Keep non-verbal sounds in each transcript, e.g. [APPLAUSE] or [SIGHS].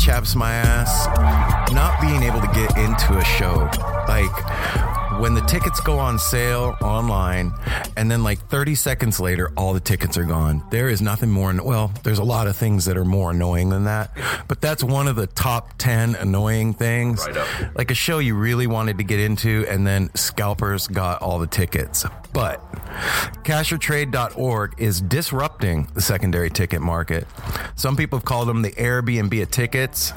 Chaps my ass? Not being able to get into a show. Like when the tickets go on sale online and then like 30 seconds later all the tickets are gone. There is nothing more well, there's a lot of things that are more annoying than that, but that's one of the top 10 annoying things. Right. Like a show you really wanted to get into and then scalpers got all the tickets. But cashortrade.org is disrupting the secondary ticket market. Some people have called them the Airbnb of tickets.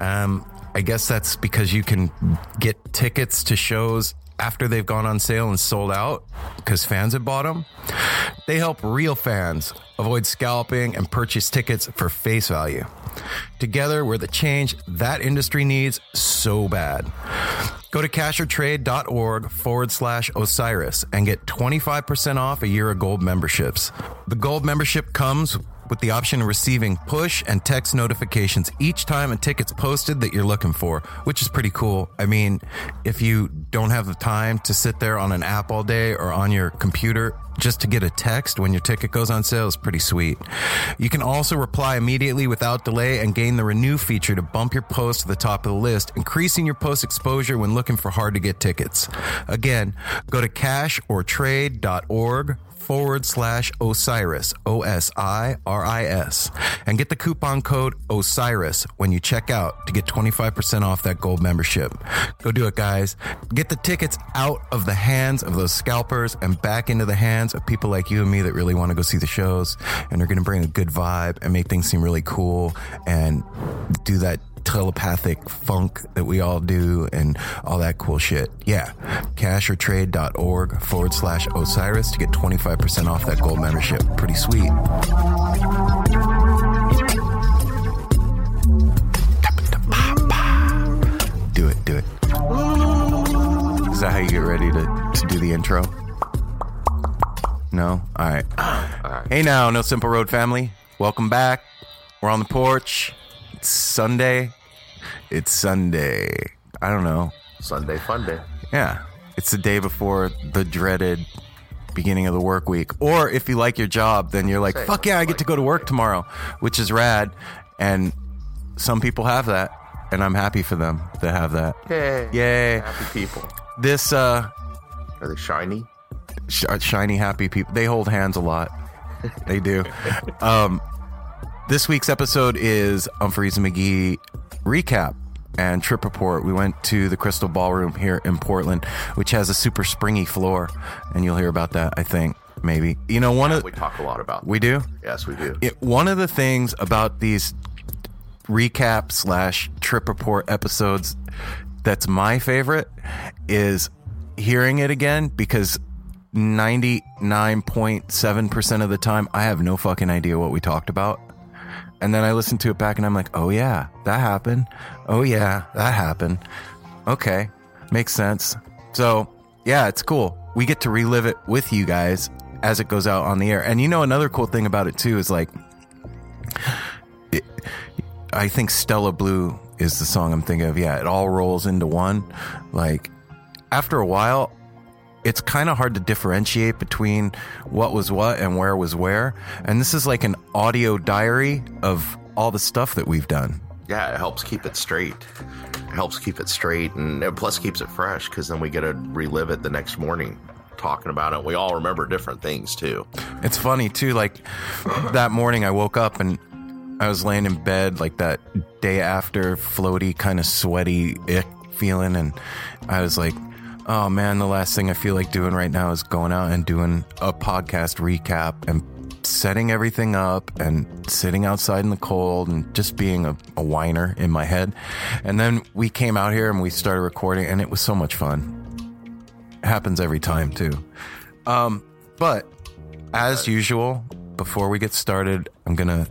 Um, I guess that's because you can get tickets to shows after they've gone on sale and sold out because fans have bought them. They help real fans avoid scalping and purchase tickets for face value. Together, we're the change that industry needs so bad. Go to cashortrade.org forward slash Osiris and get 25% off a year of gold memberships. The gold membership comes with the option of receiving push and text notifications each time a ticket's posted that you're looking for, which is pretty cool. I mean, if you don't have the time to sit there on an app all day or on your computer, just to get a text when your ticket goes on sale is pretty sweet. You can also reply immediately without delay and gain the renew feature to bump your post to the top of the list, increasing your post exposure when looking for hard to get tickets. Again, go to cashortrade.org forward slash Osiris, O S I R I S, and get the coupon code Osiris when you check out to get 25% off that gold membership. Go do it, guys. Get the tickets out of the hands of those scalpers and back into the hands of people like you and me that really want to go see the shows and are going to bring a good vibe and make things seem really cool and do that telepathic funk that we all do and all that cool shit. Yeah. Cashortrade.org forward slash Osiris to get 25% off that gold membership. Pretty sweet. Do it, do it. Is that how you get ready to, to do the intro? No? All right. Hey now, No Simple Road family. Welcome back. We're on the porch. It's Sunday. It's Sunday. I don't know. Sunday fun day. Yeah. It's the day before the dreaded beginning of the work week. Or if you like your job, then you're like, Say, fuck yeah, I get to go to work tomorrow, which is rad. And some people have that. And I'm happy for them that have that. Yay. Yay. Happy people. This uh Are they shiny? sh- shiny happy people they hold hands a lot they do [LAUGHS] um this week's episode is Umphrey's and McGee recap and trip report. We went to the Crystal Ballroom here in Portland, which has a super springy floor, and you'll hear about that. I think maybe you know one of We talk a lot about. we do. yes, we do. It, one of the things about these recap slash trip report episodes that's my favorite is hearing it again because 99.7% of the time I have no fucking idea what we talked about. And then I listen to it back and I'm like, oh yeah, that happened. Oh yeah, that happened. Okay, makes sense. So yeah, it's cool. We get to relive it with you guys as it goes out on the air. And you know, another cool thing about it too is like, it, I think Stella Blue is the song I'm thinking of. Yeah, it all rolls into one. Like after a while, it's kind of hard to differentiate between what was what and where was where. And this is like an audio diary of all the stuff that we've done. Yeah, it helps keep it straight. It helps keep it straight, and it plus keeps it fresh because then we get to relive it the next morning, talking about it. We all remember different things too. It's funny too. Like that morning, I woke up and I was laying in bed, like that day after, floaty, kind of sweaty ick feeling, and I was like, "Oh man, the last thing I feel like doing right now is going out and doing a podcast recap and setting everything up and sitting outside in the cold and just being a, a whiner in my head." And then we came out here and we started recording, and it was so much fun. Happens every time too. Um, but as usual, before we get started, I'm gonna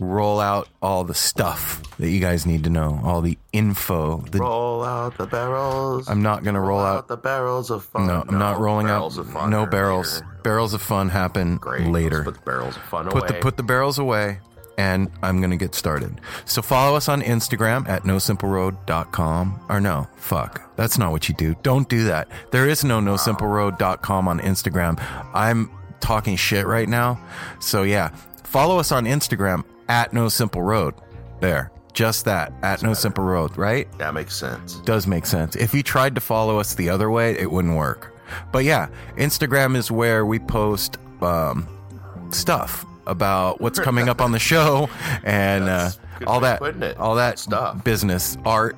roll out all the stuff that you guys need to know, all the info. The, Roll out the barrels. I'm not gonna roll out. the barrels of fun. No, I'm not rolling barrels out. Of fun no barrels. later. Barrels of fun happen Great. later. Let's put the barrels of fun put the away. put the barrels away and I'm going to get started. So follow us on Instagram at nosimpleroad.com or no, fuck. That's not what you do. Don't do that. There is no nosimpleroad.com on Instagram. I'm talking shit right now. So yeah, follow us on Instagram at no simple road. There. Just that at no simple road, right? that makes sense. does make sense. If you tried to follow us the other way, it wouldn't work. But yeah, Instagram is where we post um, stuff about what's coming up on the show [LAUGHS] and uh, That's a good all way of that, putting it. all that Stuff. business, art,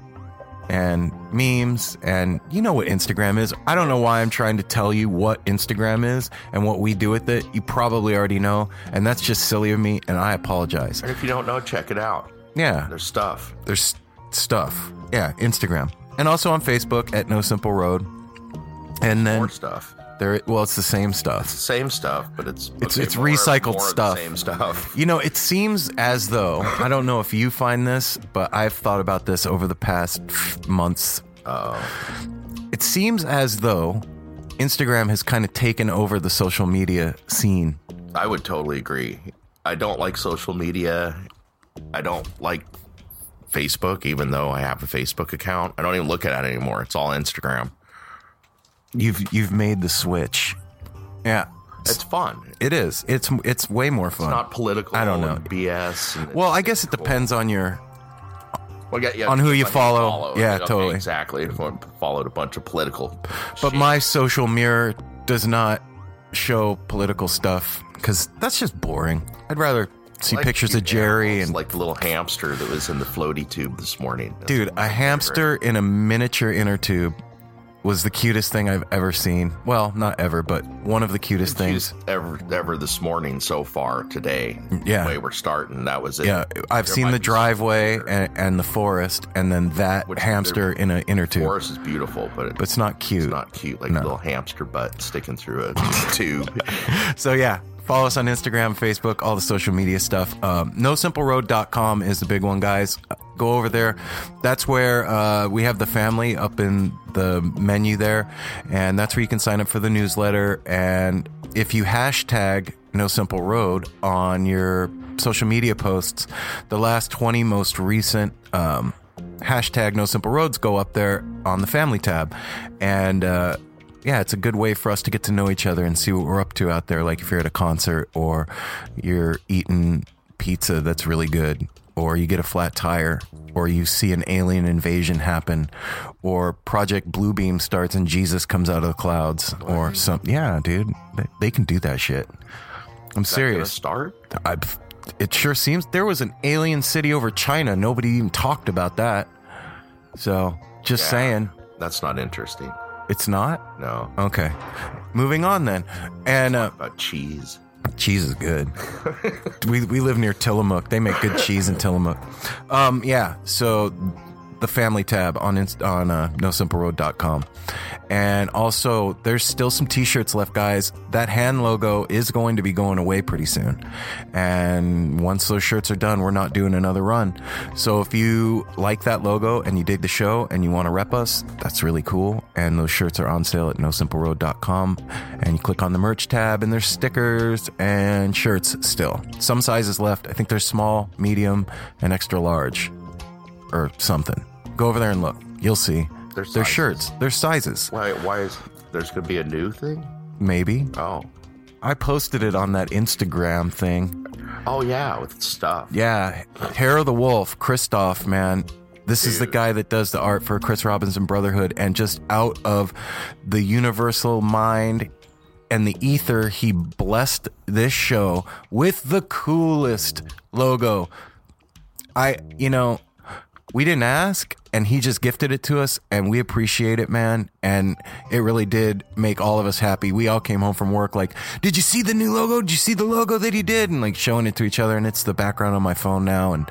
and memes. And you know what Instagram is. I don't know why I'm trying to tell you what Instagram is and what we do with it. You probably already know, and that's just silly of me. And I apologize. And if you don't know, check it out. Yeah, There's stuff. there's stuff. Yeah, Instagram. And also on Facebook at No Simple Road. And then More stuff. there well it's the same stuff. Same stuff, but it's It's- okay, it's more- recycled more the stuff. Same stuff. You know, it seems as though I don't know if you find this, but I've thought about this over the past months. Oh, It seems as though Instagram has kind of taken over the social media scene. I would totally agree. I don't like social media. I don't like Facebook, even though I have a Facebook account. I don't even look at it anymore. It's all Instagram. You've you've made the switch. Yeah. It's fun. It's It is. It's it's way more fun. not political. I don't know. and BS. and well, I guess it depends on your Well, yeah, yeah, on who you like follow. Yeah, Okay, totally. Exactly. If I followed a bunch of political. But shit. my social mirror does not show political stuff because that's just boring. I'd rather see Like pictures of Jerry animals, and like the little hamster that was in the floaty tube this morning. That's dude, a favorite. hamster in a miniature inner tube was the cutest thing I've ever seen. Well, not ever, but one of the cutest things. Cutest ever ever this morning so far today. Yeah. the way we're starting. That was it. Yeah, I've There seen the driveway and, and the forest, and then that Which hamster in an inner tube. Forest is beautiful, but, it, But it's not cute. it's not cute. Like No. a little hamster butt sticking through a [LAUGHS] tube. [LAUGHS] So yeah, follow us on Instagram, Facebook, all the social media stuff. Um, NoSimpleRoad.com is the big one, guys. Go over there. That's where uh, we have the family up in the menu there, and that's where you can sign up for the newsletter. And if you hashtag No Simple Road on your social media posts, the last twenty most recent. Um, hashtag no simple roads go up there on the family tab and uh yeah it's a good way for us to get to know each other and see what we're up to out there like if you're at a concert or you're eating pizza that's really good or you get a flat tire or you see an alien invasion happen or project bluebeam starts and jesus comes out of the clouds or some yeah dude they, they can do that shit i'm serious Start. I, it sure seems there was an alien city over China. Nobody even talked about that. So, just Yeah. saying, That's not interesting. It's not No. okay. Moving on then, and uh, About cheese. cheese is good. [LAUGHS] we we live near Tillamook. They make good cheese in Tillamook. Um, yeah. So the family tab on on uh, nosimpleroad.com. And also, there's still some t-shirts left, guys. That hand logo is going to be going away pretty soon. And once those shirts are done, we're not doing another run. So if you like that logo and you dig the show and you want to rep us, that's really cool. And those shirts are on sale at nosimpleroad.com. And you click on the merch tab and there's stickers and shirts still. Some sizes left. I think there's small, medium, and extra large or something. Go over there and look. You'll see. There's sizes. shirts. There's sizes. Why? Why is there's gonna be a new thing? Maybe. Oh. I posted it on that Instagram thing. Oh yeah, with stuff. Yeah. Hair of the Wolf, Christoph, man. This is the guy that does the art for Chris Robinson Brotherhood. And just out of the universal mind and the ether, he blessed this show with the coolest logo. I, you know, we didn't ask and he just gifted it to us and we appreciate it man and it really did make all of us happy. We all came home from work like did you see the new logo? Did you see the logo that he did? And like showing it to each other and it's the background on my phone now and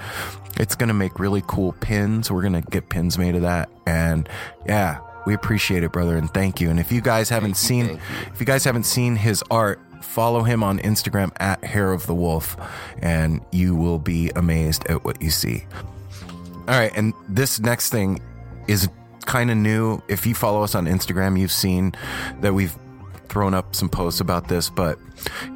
it's gonna make really cool pins. We're gonna get pins made of that and yeah we appreciate it brother and thank you. And if you guys haven't seen thank you. if you guys haven't seen his art follow him on instagram at hair of the wolf and you will be amazed at what you see all right, and this next thing is kind of new. If you follow us on Instagram, you've seen that we've thrown up some posts about this, but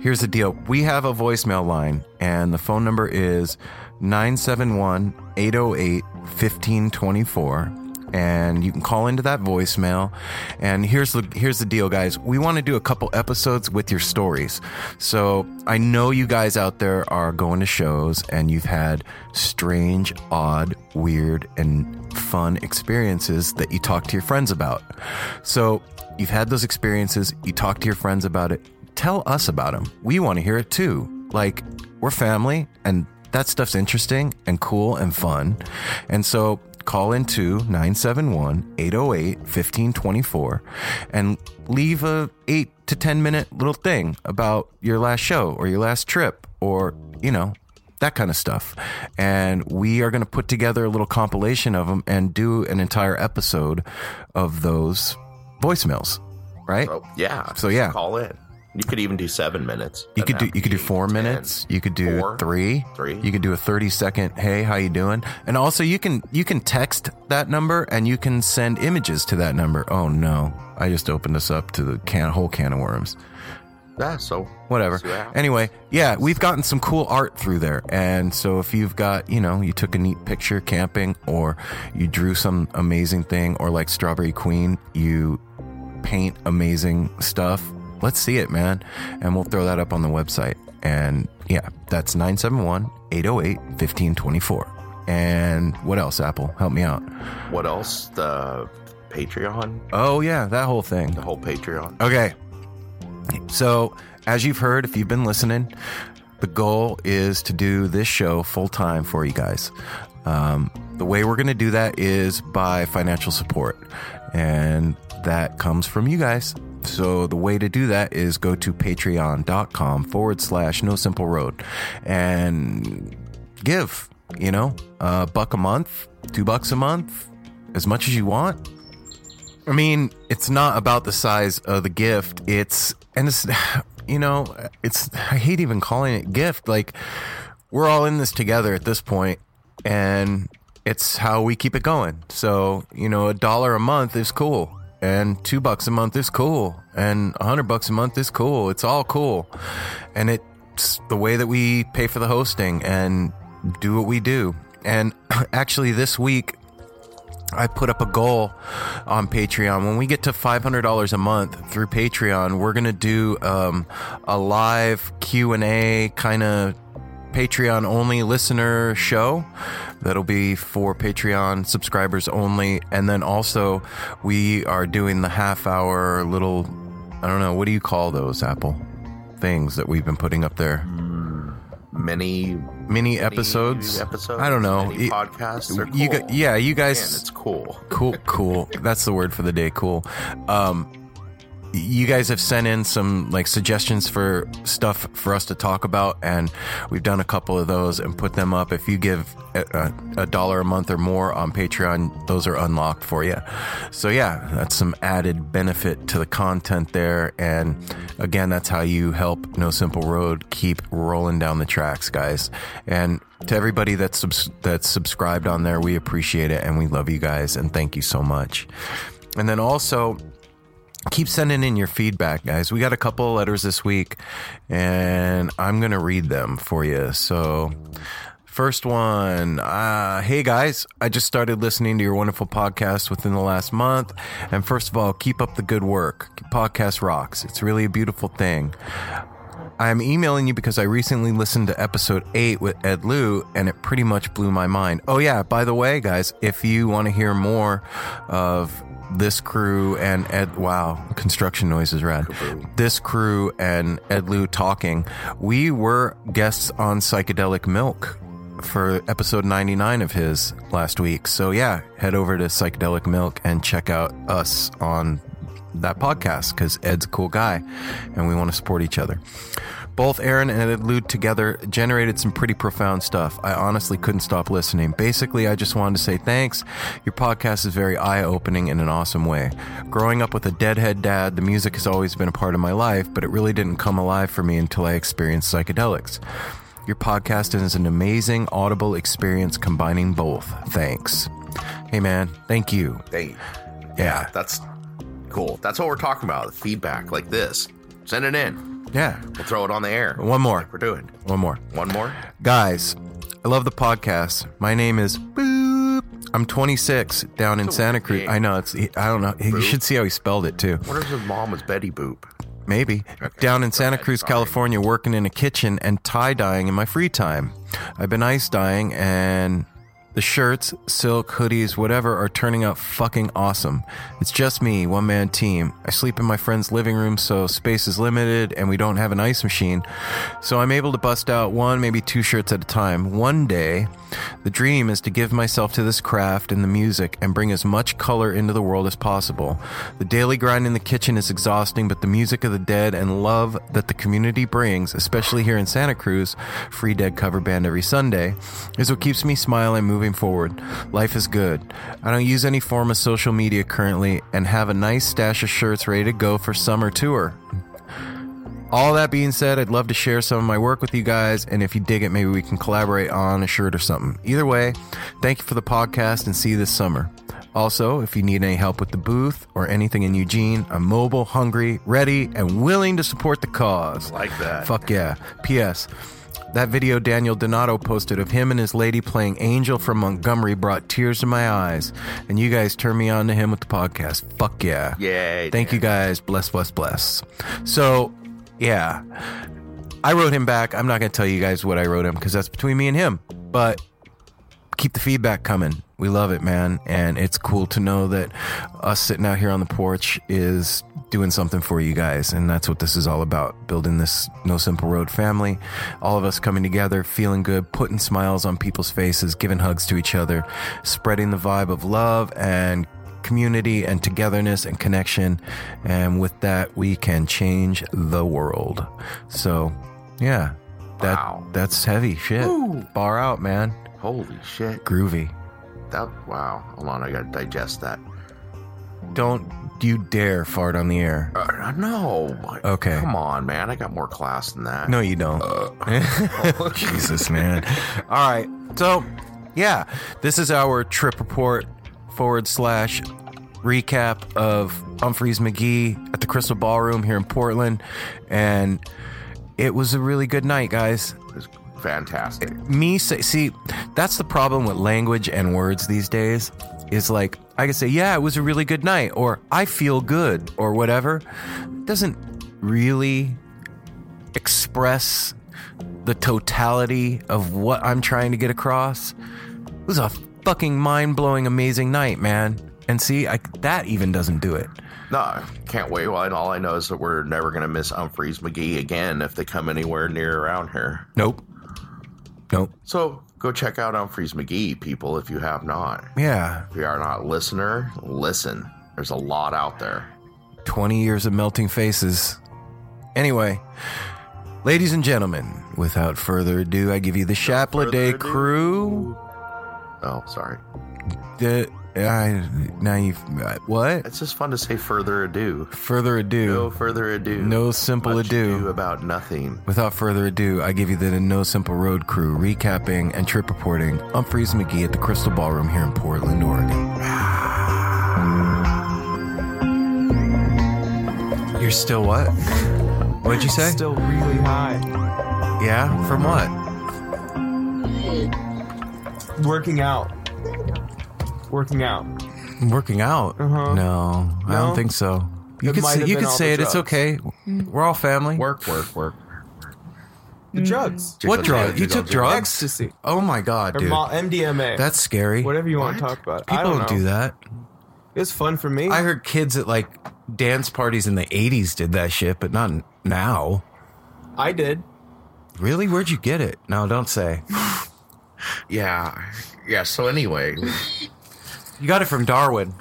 here's the deal. We have a voicemail line, and the phone number is 971 808 1524 and you can call into that voicemail. And here's the here's the deal, guys. We want to do a couple episodes with your stories. So I know you guys out there are going to shows and you've had strange, odd, weird, and fun experiences that you talk to your friends about. So you've had those experiences. You talk to your friends about it. Tell us about them. We want to hear it too. Like we're family and that stuff's interesting and cool and fun. And so call into 971-808-1524 and leave a 8 to 10 minute little thing about your last show or your last trip or, you know, that kind of stuff. And we are going to put together a little compilation of them and do an entire episode of those voicemails, right? Oh yeah. So, yeah. Call in. You could even do seven minutes. You could do you could do four 10. minutes. You could do Four. three. Three. You could do a thirty second. Hey, how you doing? And also you can you can text that number and you can send images to that number. Oh no, I just opened this up to the can whole can of worms. Yeah. So Whatever. What. Anyway, yeah, we've gotten some cool art through there, and so if you've got you know you took a neat picture camping or you drew some amazing thing or like Strawberry Queen, you paint amazing stuff. Let's see it, man. And we'll throw that up on the website. And yeah, that's 971 808 1524. And what else, Apple? Help me out. what else? The Patreon. Oh, yeah, that whole thing. The whole Patreon. Okay. So, as you've heard, if you've been listening, the goal is to do this show full time for you guys. Um, the way we're going to do that is by financial support, and that comes from you guys. So the way to do that is go to patreon.com forward slash no simple road and give, you know, a buck a month, two bucks a month, as much as you want. I mean, it's not about the size of the gift. It's, and it's, [SIGHS] you know, it's, I hate even calling it gift. Like, we're all in this together at this point, and it's how we keep it going. So, you know, a dollar a month is cool, and two bucks a month is cool, and a hundred bucks a month is cool. It's all cool. And it's the way that we pay for the hosting and do what we do. And [CLEARS THROAT] actually, this week, I put up a goal on Patreon. When we get to $500 a month through Patreon, we're going to do um, a live Q&A kind of Patreon only listener show that'll be for Patreon subscribers only. And then also we are doing the half hour little, I don't know, what do you call those, Apple? Things that we've been putting up there. Many Mini episodes. episodes. I don't know. Many podcasts. They're You cool. yeah, you guys. Man, it's cool. cool cool that's the word for the day cool um you guys have sent in some like suggestions for stuff for us to talk about and we've done a couple of those and put them up. If you give a, a, dollar a month or more on patreon those are unlocked for you so yeah that's some added benefit to the content there and again that's how you help no simple road keep rolling down the tracks guys. And to everybody that's subs- that's subscribed on there we appreciate it and we love you guys and thank you so much. And then also keep sending in your feedback guys we got a couple letters this week and i'm gonna read them for you so First one, uh, hey guys, I just started listening to your wonderful podcast within the last month. And first of all, keep up the good work. Podcast rocks. It's really a beautiful thing. I'm emailing you because I recently listened to episode 8 with Ed Lou and it pretty much blew my mind. Oh, yeah, by the way, guys, if you want to hear more of this crew and Ed, wow, construction noise is rad. This crew and Ed Lou talking, we were guests on Psychedelic Milk for episode 99 of his last week. So, yeah, head over to Psychedelic Milk and check out us on that podcast because Ed's a cool guy and we want to support each other. Both Aaron and Lude together generated some pretty profound stuff. I honestly couldn't stop listening. Basically, I just wanted to say thanks. Your podcast is very eye opening in an awesome way. Growing up with a deadhead dad, the music has always been a part of my life, but it really didn't come alive for me until I experienced psychedelics. Your podcast is an amazing audible experience combining both. Thanks. Hey, man, thank you. Hey, Yeah. that's cool. That's what we're talking about. Feedback like this. Send it in. Yeah. We'll throw it on the air. One more. Like we're doing. One more. One more. Guys, I love the podcast. My name is Boop. I'm 26 down in Santa Cruz. I know it's. I don't know. You Boop. should see how he spelled it too. What if his mom was Betty Boop? Maybe down in Santa ahead, Cruz, sorry. California, working in a kitchen and tie dyeing in my free time. I've been ice dyeing and the shirts, silk, hoodies, whatever are turning out fucking awesome. It's just me, one man team. I sleep in my friend's living room, so space is limited and we don't have an ice machine. So I'm able to bust out one, maybe two shirts at a time. One day, the dream is to give myself to this craft and the music and bring as much color into the world as possible. The daily grind in the kitchen is exhausting, but the music of the dead and love that the community brings, especially here in Santa Cruz, free dead cover band every Sunday, is what keeps me smiling moving forward. Life is good. I don't use any form of social media currently and have a nice stash of shirts ready to go for summer tour. All that being said, I'd love to share some of my work with you guys, and if you dig it, maybe we can collaborate on a shirt or something. Either way, thank you for the podcast and see you this summer. Also, if you need any help with the booth or anything in Eugene, I'm mobile, hungry, ready, and willing to support the cause. Like that. Fuck yeah. P.S. That video Daniel Donato posted of him and his lady playing Angel from Montgomery brought tears to my eyes, and you guys turned me on to him with the podcast. Fuck yeah. Yay. Thank you guys. Bless, bless, bless. So, yeah. I wrote him back. I'm not going to tell you guys what I wrote him because that's between me and him. But keep the feedback coming. We love it, man. And it's cool to know that us sitting out here on the porch is doing something for you guys. And that's what this is all about building this No Simple Road family. All of us coming together, feeling good, putting smiles on people's faces, giving hugs to each other, spreading the vibe of love and community and togetherness and connection. And with that, we can change the world. So, yeah, that Wow. that's heavy shit. Bar out, man. Holy shit. Groovy. That wow. Hold on, I gotta digest that. Don't you dare fart on the air. Uh, no. Okay. Come on, man. I got more class than that. No, you don't. [LAUGHS] [LAUGHS] Jesus, man. All right. So, yeah, this is our trip report forward slash recap of Umphrey's McGee at the Crystal Ballroom here in Portland. And it was a really good night, guys. Fantastic. me say see that's the problem with language and words these days is like i can say yeah it was a really good night or i feel good or whatever It doesn't really express the totality of what i'm trying to get across it was a fucking mind-blowing amazing night man and see I, that even doesn't do it No, can't wait. Well, and all I know is that we're never gonna miss Umphrey's McGee again if they come anywhere near around here. nope nope So go check out Umphrey's McGee, people, if you have not. yeah If you are not a listener, listen. There's a lot out there. 20 years of melting faces. Anyway, ladies and gentlemen, without further ado, I give you the Chaplet Day ado. crew. Oh, sorry. The I now you've uh, what? It's just fun to say further ado. Further ado. No further ado. no simple Much ado. about nothing. Without further ado, I give you the No Simple Road crew recapping and trip reporting I'm Umphrey's McGee at the Crystal Ballroom here in Portland, Oregon. You're still what? What'd you say? Still really high. yeah, from what? Working out. Working out. Working out? Uh-huh. No, I don't think so. You It could say, you could say the it. It's okay. We're all family. Work, work, work. The drugs. What Jiggle, drug? You took drugs? Ecstasy. Oh my god, dude. mo- MDMA. That's scary. Whatever you want What? to talk about. I People don't, don't, know. do that. It was fun for me. I heard kids at like dance parties in the 80s did that shit, but not now. I did. Really? Where'd you get it? No, don't say. [SIGHS] Yeah. Yeah. So anyway, You got it from Darwin.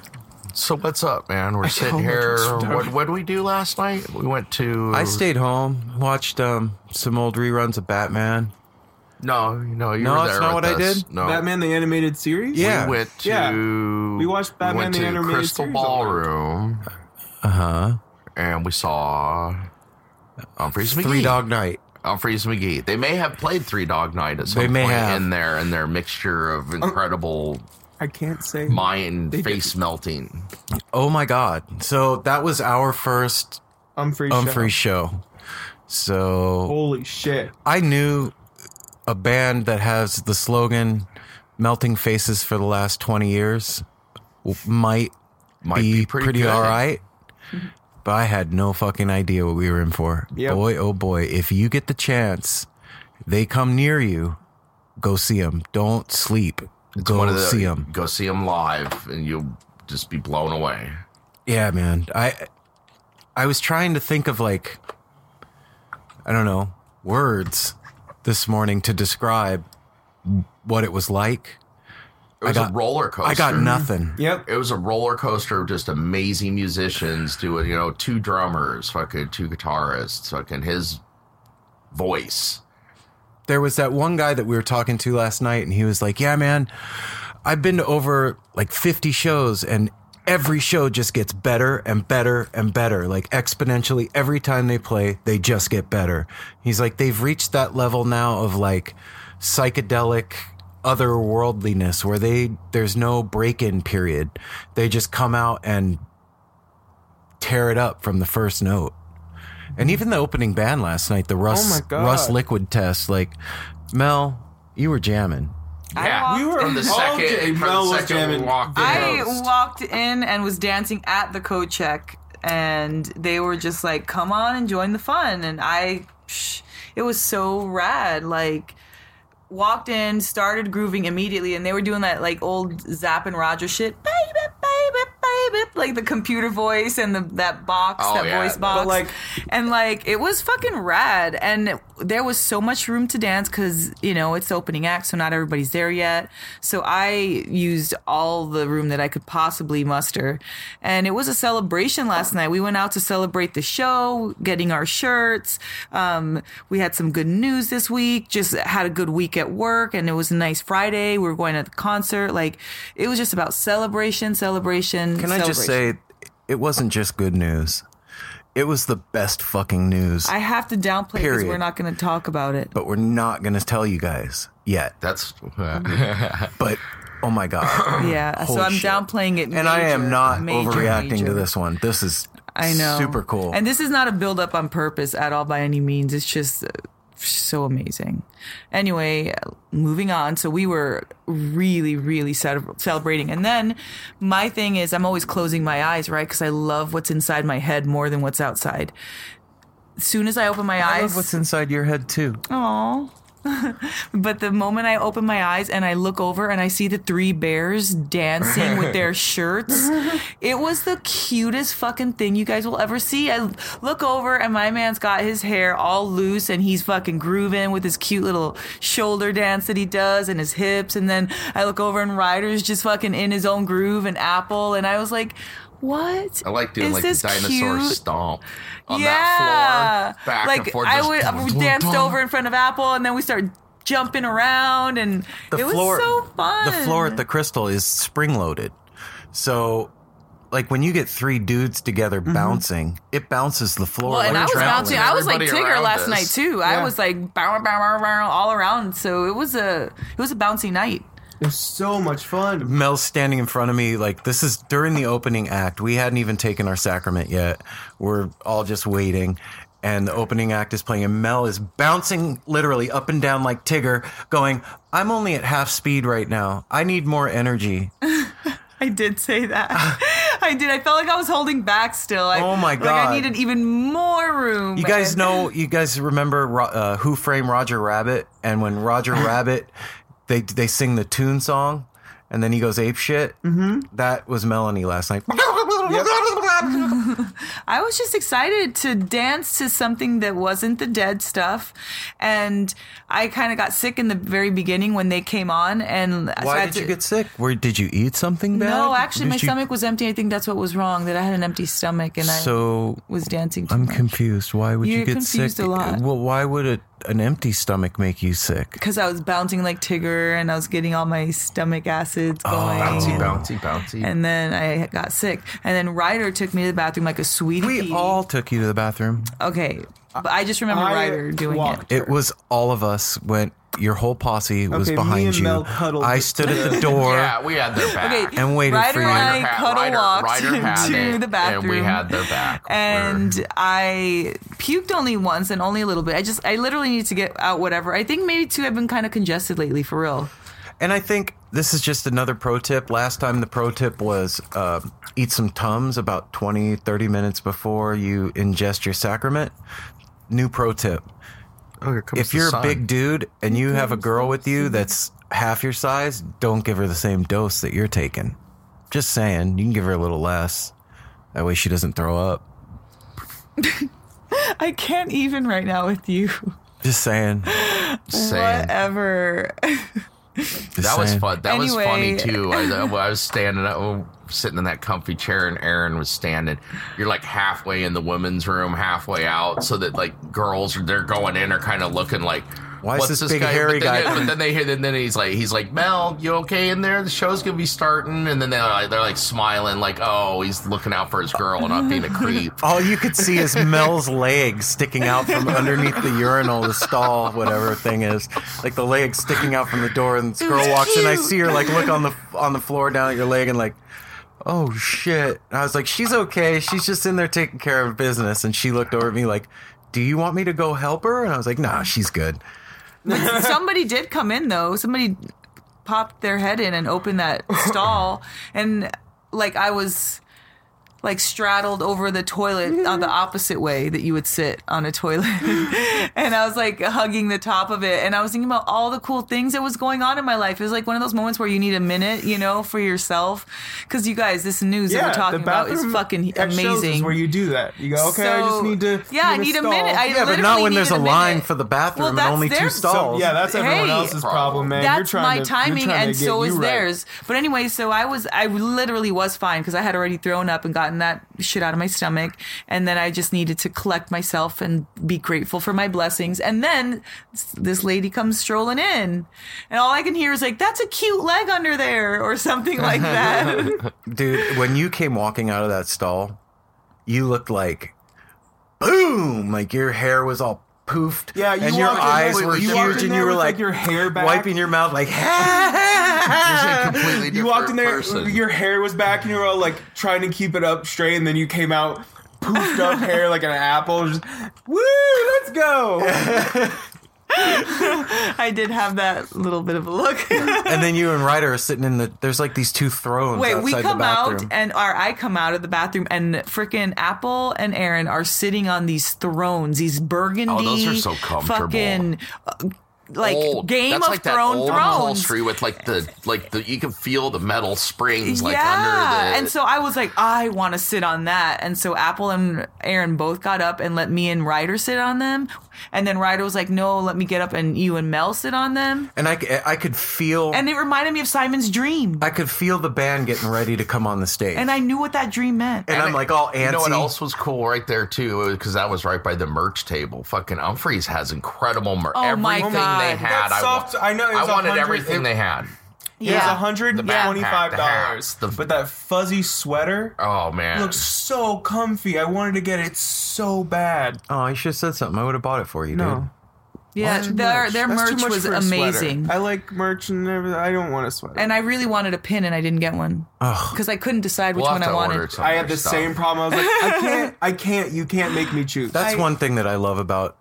so what's up, man? We're sitting here. What what did we do last night? We went to. I stayed home, watched um some old reruns of Batman. No, no, you No, were that's not with what I us. did? No, Batman the animated series? Yeah. We went to. Yeah. We watched Batman went the to animated Crystal series all night. Ballroom, Uh huh. and we saw Umphrey's McGee. Three Dog Night. Umphrey's McGee. They may have played Three Dog Night at some They may point have. in there, in their mixture of incredible I can't say. mind They did. face melting. Oh my god. So that was our first Umphrey. Umphrey Show. show. So Holy shit. I knew a band that has the slogan "Melting Faces" for the last twenty years might, Might be, be pretty pretty, all right. [LAUGHS] But I had no fucking idea what we were in for. Yep. Boy, oh boy! If you get the chance, they come near you, go see them. Don't sleep. Go One of the- see them. Go see them live, and you'll just be blown away. Yeah, man. I I was trying to think of like I don't know, words this morning to describe what it was like. It was got- a roller coaster. I got nothing. Yep. It was a roller coaster of just amazing musicians doing, you know, two drummers, fucking two guitarists, fucking his voice. There was that one guy that we were talking to last night and he was like, "Yeah, man, I've been to over like 50 shows and every show just gets better and better and better. Like exponentially every time they play, they just get better." He's like, "They've reached that level now of like psychedelic otherworldliness where they there's no break-in period. They just come out and tear it up from the first note." And even the opening band last night, the Russ Oh. Russ Liquid Test, like Mel, you were jamming. Yeah, We were From the second, day- from Mel the was second we jamming. walked. I walked in and was dancing at the code check, and they were just like, "Come on and join the fun." And I, psh, it was so rad. Like walked in, started grooving immediately, and they were doing that like old Zapp and Roger shit, baby, baby, baby, like the computer voice and the that box, Oh, that yeah. voice But, box, like- and like it was fucking rad, and there was so much room to dance because you know it's opening act, so not everybody's there yet. So I used all the room that I could possibly muster, and it was a celebration last night. We went out to celebrate the show, getting our shirts. Um, we had some good news this week. Just had a good week at work, and it was a nice Friday. We were going to the concert. Like it was just about celebration, celebration. Can I just say, it wasn't just good news. It was the best fucking news. I have to downplay because Period. we're not going to talk about it. but we're not going to tell you guys yet. That's [LAUGHS] But oh my god. [COUGHS] Yeah, so Holy I'm shit. downplaying it. And I am major, not major, overreacting major. to this one. This is I know. super cool. And this is not a build up on purpose at all by any means. It's just uh, so amazing. Anyway, moving on. So we were really, really celebrating. And then my thing is, I'm always closing my eyes, right? Because I love what's inside my head more than what's outside. As soon as I open my I eyes, love what's inside your head too. Aw. [LAUGHS] but the moment I open my eyes and I look over and I see the three bears dancing with their [LAUGHS] shirts, it was the cutest fucking thing you guys will ever see. I look over and my man's got his hair all loose and he's fucking grooving with his cute little shoulder dance that he does and his hips. And then I look over and Ryder's just fucking in his own groove and Apple. And I was like, what? I like doing is like the this dinosaur cute? stomp on yeah. that floor, back like and forth. I would, dun, dun, danced dun. over in front of Apple, and then we started jumping around, and The it floor was so fun. The floor at the Crystal is spring loaded. So like when you get three dudes together bouncing, it bounces the floor. Mm-hmm. well, and like I was a bouncing. I was like Tigger last us. night too. I was like bow, bow, bow, bow, all around. So it was a it was a bouncy night. It was so much fun. Mel's standing in front of me like this is during the opening act. We hadn't even taken our sacrament yet. We're all just waiting. And the opening act is playing, and Mel is bouncing literally up and down like Tigger, going, I'm only at half speed right now. I need more energy. [LAUGHS] I did say that. [LAUGHS] I did. I felt like I was holding back still. I, Oh my Like God. I needed even more room. You guys know, you guys remember uh, Who Framed Roger Rabbit? And when Roger [LAUGHS] Rabbit, they they sing the tune song, and then he goes ape shit. Mm-hmm. That was Melanie last night. [LAUGHS] I was just excited to dance to something that wasn't the dead stuff. And I kind of got sick in the very beginning when they came on. And so Why had did to- you get sick? Where did you eat something bad? No, actually, Did my you- stomach was empty. I think that's what was wrong. That I had an empty stomach and I So was dancing too I'm much. confused. Why would you You're get confused sick? a lot. Well, why would a, an empty stomach make you sick? because I was bouncing like Tigger and I was getting all my stomach acids going. Oh, going. Bouncy, and, bouncy, bouncy. and then I got sick. And then Ryder took me to the bathroom like a sweetie. We all took you to the bathroom. okay, but I just remember I Ryder doing walked. it. It was all of us went. Your whole posse was Okay, me behind and you. Mel cuddled I stood at the door. yeah, we had their back. Okay, And waited Ryder for you. and I Ryder had- cuddle Ryder- walked Ryder [LAUGHS] had to it, the bathroom, and we had their back. and We're- I puked only once and only a little bit. I just I literally need to get out whatever. I think maybe too I've been kind of congested lately for real. And I think this is just another pro tip. Last time the pro tip was uh, eat some Tums about 20, 30 minutes before you ingest your sacrament. New pro tip. Oh, here comes If the you're a big dude and you have a girl with you that's half your size, don't give her the same dose that you're taking. Just saying, you can give her a little less. That way she doesn't throw up. [LAUGHS] I can't even right now with you. Just saying. [LAUGHS] saying. Whatever. [LAUGHS] Just That was fun. That was funny too. I, I was standing up, oh, sitting in that comfy chair, and Aaron was standing. You're like halfway in the women's room, halfway out, so that like girls they're going in are kind of looking like. Why is What's this this big guy? hairy but then, guy- But then they hear, and then he's like, he's like, Mel, you okay in there? The show's gonna be starting, and then they're like, they're like smiling, like, oh, he's looking out for his girl and not being a creep. All you could see is [LAUGHS] Mel's legs sticking out from underneath the urinal, the stall, whatever thing is. Like the legs sticking out from the door, and this girl walks in. I see her like look on the on the floor down at your leg, and like, oh shit. And I was like, she's okay. She's just in there taking care of business. And she looked over at me like, do you want me to go help her? And I was like, nah, she's good. [LAUGHS] Somebody did come in though. Somebody popped their head in and opened that stall, and like I was. Like straddled over the toilet on the mm-hmm. opposite way that you would sit on a toilet. [LAUGHS] and I was like hugging the top of it. And I was thinking about all the cool things that was going on in my life. It was like one of those moments where you need a minute, you know, for yourself. Because you guys, this news that we're talking about is fucking at shows is amazing. where you do that. You go, okay, I just need to. Yeah, I need a minute. I Yeah, but not when there's a needed line for the bathroom Well, and that's only two stalls. So, yeah, that's everyone Hey, else's problem, man. That's you're trying my to, you're timing, trying and to get so is right. theirs. But anyway, so I was, I literally was fine because I had already thrown up and gotten that shit out of my stomach, and then I just needed to collect myself and be grateful for my blessings. And then this lady comes strolling in, and all I can hear is like, "That's a cute leg under there," or something like [LAUGHS] that. Dude, when you came walking out of that stall, you looked like boom, like your hair was all poofed. Yeah, you and your walked in eyes were you huge, and you were like, like, your hair back. wiping your mouth, like. [LAUGHS] Just a completely different You walked in there, person. your hair was back, and you were all like trying to keep it up straight, and then you came out poofed up [LAUGHS] hair like an apple. Just woo, let's go. I did have that little bit of a look. and then you and Ryder are sitting in the. There's like these two thrones. Wait, outside we the come out and or I come out of the bathroom and freaking Apple and Aaron are sitting on these thrones, these burgundy. Oh, those are so comfortable. Fucking uh, like Old. Game That's of like that Thrones old thrones. upholstery with like the like the you can feel the metal springs like yeah, under the and so I was like, I want to sit on that, and so Apple and Aaron both got up and let me and Ryder sit on them, and then Ryder was like, No, let me get up and you and Mel sit on them, and I, I could feel. and it reminded me of Simon's dream, I could feel the band getting ready to come on the stage. and I knew what that dream meant. and I'm like all antsy. You know what else was cool right there too? Because that was right by the merch table. Fucking Umphrey's has incredible merch. Oh my everything God. they had, That I, soft- wa- I know it was I wanted 100 everything they had. It was Yeah. hundred The and backpack, twenty-five the dollars, hats, the- but that fuzzy sweater Oh man, looks so comfy. I wanted to get it so bad. Oh, you should have said something. I would have bought it for you, No, yeah, That's too their much. their That's too merch much was for a sweater. amazing. I like merch and everything. I don't want a sweater. And I really wanted a pin, and I didn't get one because I couldn't decide which we'll one have I wanted. order some I of had their the stuff. same problem. I was like, I can't, I can't, you can't make me choose. That's I- one thing that I love about